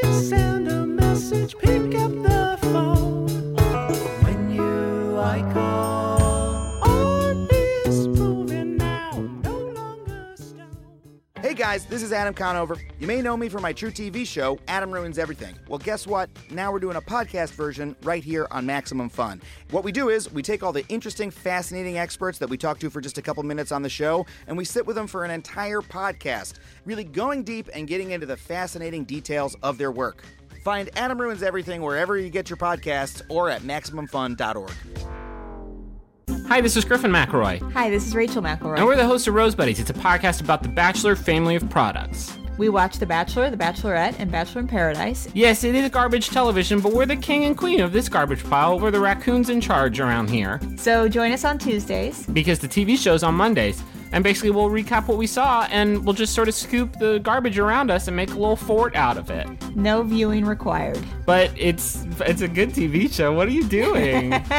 guys, this is Adam Conover. You may know me from my truTV show, Adam Ruins Everything. Well, guess what? Now we're doing a podcast version right here on Maximum Fun. What we do is we take all the interesting, fascinating experts that we talk to for just a couple minutes on the show, and we sit with them for an entire podcast, really going deep and getting into the fascinating details of their work. Find Adam Ruins Everything wherever you get your podcasts or at MaximumFun.org. Hi, this is Griffin McElroy, Hi, this is Rachel McElroy. and we're the hosts of Rose Buddies. It's a podcast about the Bachelor family of products. we watch The Bachelor, The Bachelorette, and Bachelor in Paradise. Yes, it is garbage television, but we're the king and queen of this garbage pile. We're the raccoons in charge around here So join us on Tuesdays. because the TV show's on Mondays. And basically, we'll recap what we saw and we'll just sort of scoop the garbage around us and make a little fort out of it. No viewing required. But it's it's a good TV show. What are you doing?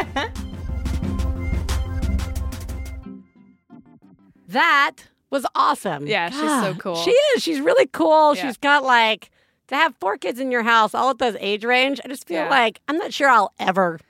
That was awesome. Yeah, she's so cool. She is. She's really cool. Yeah. She's got like to have four kids in your house, all at those age range. I just feel Yeah. like I'm not sure I'll ever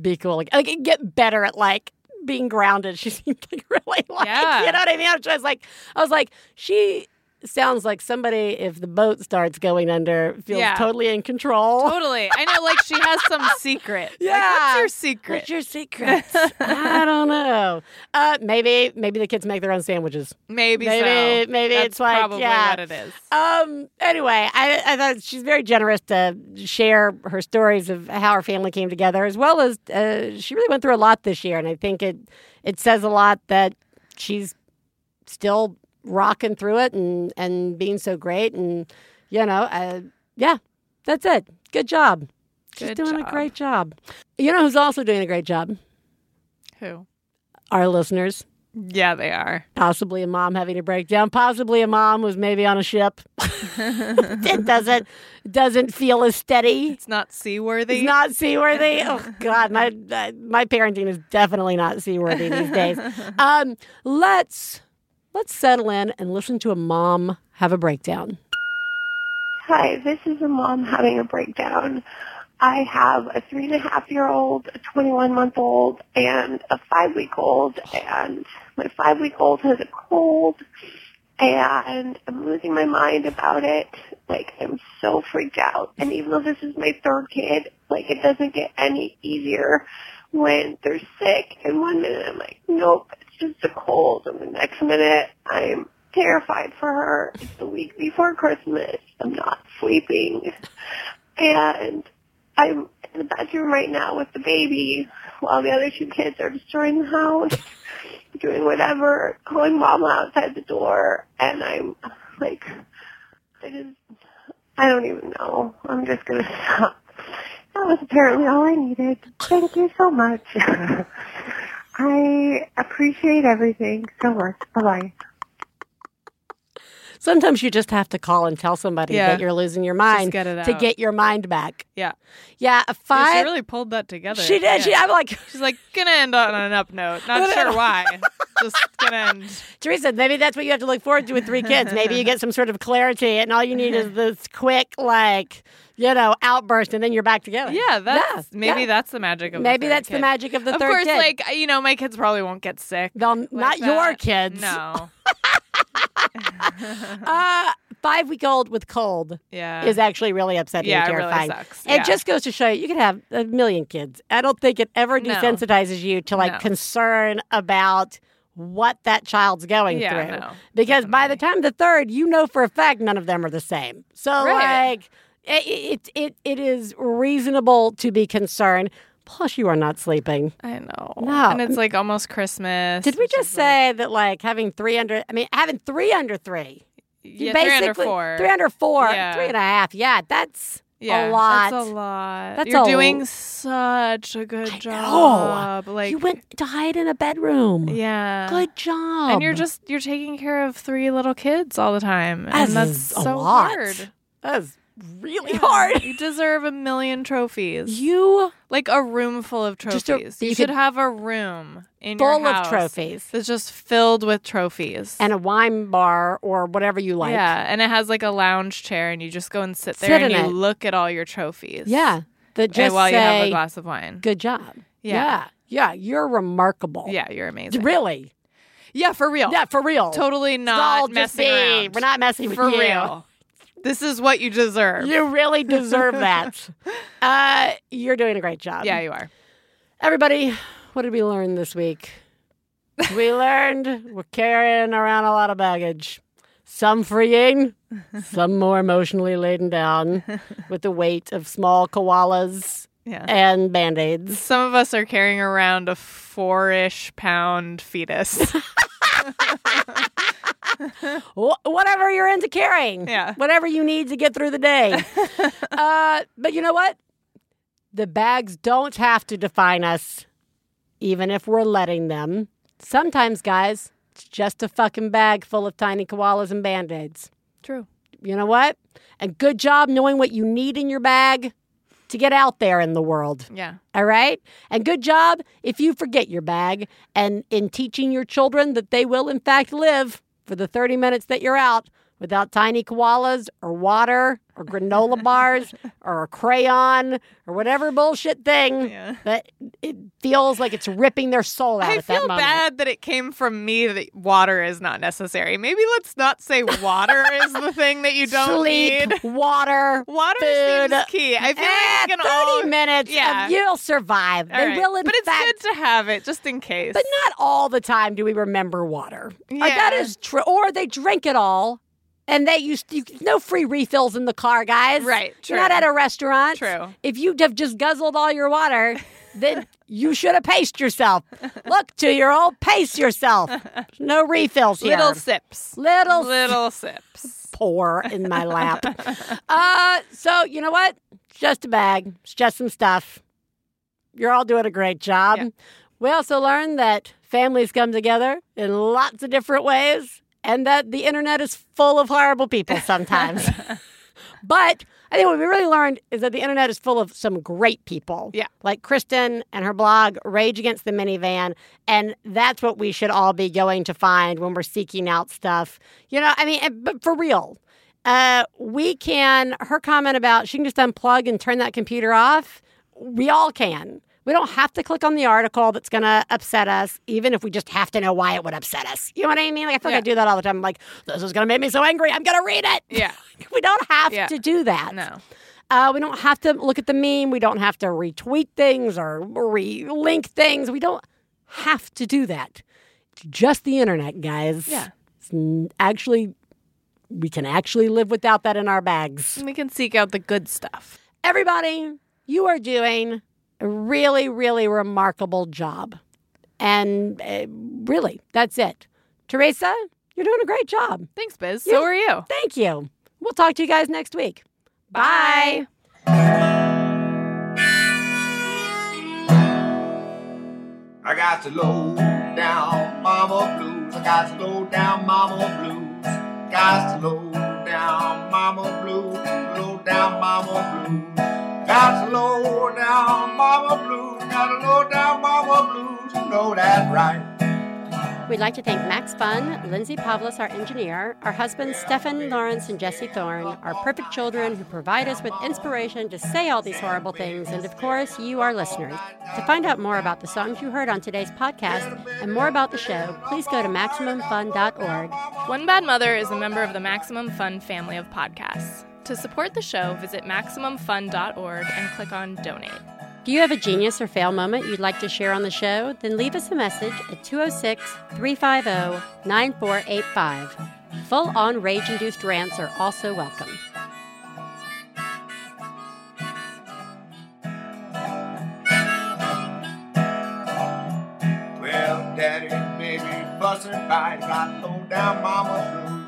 be cool. Like, like get better at like being grounded. She seems like really like Yeah. you know what I mean. I was like, I was like, she sounds like somebody if the boat starts going under feels Yeah. totally in control. Totally. I know, like, she has some secret. Like, Yeah. what's your secret? What's your secret? I don't know. Uh, maybe maybe the kids make their own sandwiches. maybe maybe- so. maybe That's it's like, probably yeah. what it is. Um. Anyway, I, I thought she's very generous to share her stories of how her family came together, as well as uh, she really went through a lot this year, and I think it it says a lot that she's still rocking through it and and being so great, and you know, uh, yeah, that's it. Good job. She's Good doing a great job. You know who's also doing a great job? Who? Our listeners. Yeah, they are. possibly a mom having a breakdown, possibly a mom who's maybe on a ship. it doesn't doesn't feel as steady. It's not seaworthy. It's not seaworthy. Oh God, my my parenting is definitely not seaworthy these days. Um, let's let's settle in and listen to a mom have a breakdown. Hi, this is a mom having a breakdown. I have a three and a half year old, a 21 month old, and a five week old. And my five week old has a cold, and I'm losing my mind about it. Like, I'm so freaked out. And even though this is my third kid, like, it doesn't get any easier when they're sick. And one minute I'm like, nope, just a cold. And the next minute I'm terrified for her. It's the week before Christmas. I'm not sleeping. And I'm in the bedroom right now with the baby while the other two kids are destroying the house, doing whatever, calling mama outside the door. And I'm like, I just, I don't even know. I'm just going to stop. That was apparently all I needed. Thank you so much. I appreciate everything so much. Bye-bye. Sometimes you just have to call and tell somebody Yeah. that you're losing your mind get to get your mind back. Yeah. Yeah, a Yeah, five. she really pulled that together. She did. She, I'm like, She's like, gonna end on an up note. Not sure why. Just gonna end. Theresa, maybe that's what you have to look forward to with three kids. Maybe you get some sort of clarity, and all you need is this quick, like, you know, outburst, and then you're back together. Yeah, that's Yeah, maybe yeah. that's the magic of the Maybe third that's the magic of the of third course, kid. like you know, my kids probably won't get sick. They'll, like not your kids. No. Uh, five week old with cold Yeah. is actually really upsetting Yeah, and it really terrifying. sucks. It Yeah. just goes to show you, you can have a million kids. I don't think it ever No. desensitizes you to like No. concern about what that child's going Yeah, through. no, because by the time the third, you know for a fact none of them are the same. So Right. like it, it it it is reasonable to be concerned. Plus, you are not sleeping. I know. No. And it's like almost Christmas. Did we just is, like, say that like having three under? I mean, having three under three. yeah, three under four? Three under four. Yeah. Three and a half. Yeah, that's yeah, a lot. That's a lot. That's You're a- doing such a good know. job. Like you went to hide in a bedroom. Yeah. Good job. And you're just you're taking care of three little kids all the time. That and that's so lot. hard. That is really hard. You deserve a million trophies. You like a room full of trophies. A- you, you should have a room in full your of trophies It's just filled with trophies. and a wine bar or whatever you like. yeah, and it has like a lounge chair, and you just go and sit there Sit and you it. look at all your trophies. Yeah. That And just while you have a glass of wine. Good job. Yeah. Yeah. Yeah. You're remarkable. Yeah, you're amazing. Really. Yeah, for real. Yeah, for real. Totally not all messing around. We're not messing with for you. real. This is what you deserve. You really deserve that. uh, you're doing a great job. yeah, you are. Everybody, what did we learn this week? we learned we're carrying around a lot of baggage. Some freeing, some more emotionally laden down with the weight of small koalas Yeah. and band aids. Some of us are carrying around a four ish pound fetus. Wh- whatever you're into carrying. Yeah. Whatever you need to get through the day. uh, but you know what? The bags don't have to define us, even if we're letting them. Sometimes, guys, it's just a fucking bag full of tiny koalas and band aids. True. You know what? And good job knowing what you need in your bag to get out there in the world. Yeah. All right? And good job if you forget your bag and in teaching your children that they will, in fact, live for the 30 minutes that you're out without tiny koalas or water or granola bars or a crayon or whatever bullshit thing Yeah. that it feels like it's ripping their soul out I that feel moment. bad that it came from me that water is not necessary. Maybe let's not say water is the thing that you don't Sleep, need. water, Water food. seems key. I feel Eh, like 30 all minutes. Yeah. of you'll survive. All they right. will, in but it's fact, good to have it just in case. But not all the time do we remember water. Like, that Yeah. true. Or they drink it all. And they used to, no free refills in the car, guys. Right, You're not at a restaurant. True. If you have just guzzled all your water, then you should have paced yourself. Look, two year old, pace yourself. No refills here. little sips. Little Little sips. pour in my lap. uh, so you know what? It's just a bag. It's just some stuff. You're all doing a great job. Yeah. We also learned that families come together in lots of different ways, and that the internet is full of horrible people sometimes. but I think what we really learned is that the internet is full of some great people. Yeah. Like Kristen and her blog, Rage Against the Minivan. And that's what we should all be going to find when we're seeking out stuff. You know, I mean, but for real, uh, we can, her comment about she can just unplug and turn that computer off, we all can. We don't have to click on the article that's going to upset us, even if we just have to know why it would upset us. You know what I mean? Like, I feel like I do that all the time. I'm like, this is going to make me so angry. I'm going to read it. Yeah. We don't have Yeah. to do that. No. Uh, we don't have to look at the meme. We don't have to retweet things or re-link things. We don't have to do that. It's just the internet, guys. Yeah. It's n- actually, we can actually live without that in our bags. We can seek out the good stuff. Everybody, you are doing really, really remarkable job. And uh, really, that's it. Theresa, you're doing a great job. Thanks, Biz. You- So are you. Thank you. We'll talk to you guys next week. Bye. I got to low down mama blues. I got to low down mama blues. Got to low down mama blues. Low down mama blues. Got low down mama blues. Got to low down mama blues. You know that right. We'd like to thank Max Fun, Lindsay Pavlis, our engineer, our husbands Stefan Lawrence and Jesse Thorn, our perfect children who provide us with inspiration to say all these horrible things, and of course, you, our listeners. To find out more about the songs you heard on today's podcast and more about the show, please go to MaximumFun.org. One Bad Mother is a member of the Maximum Fun family of podcasts. To support the show, visit MaximumFun.org and click on Donate. Do you have a genius or fail moment you'd like to share on the show? Then leave us a message at 206 350 9485. Full on rage induced rants are also welcome. Well, daddy and baby fussing fight. Got low down mama blues.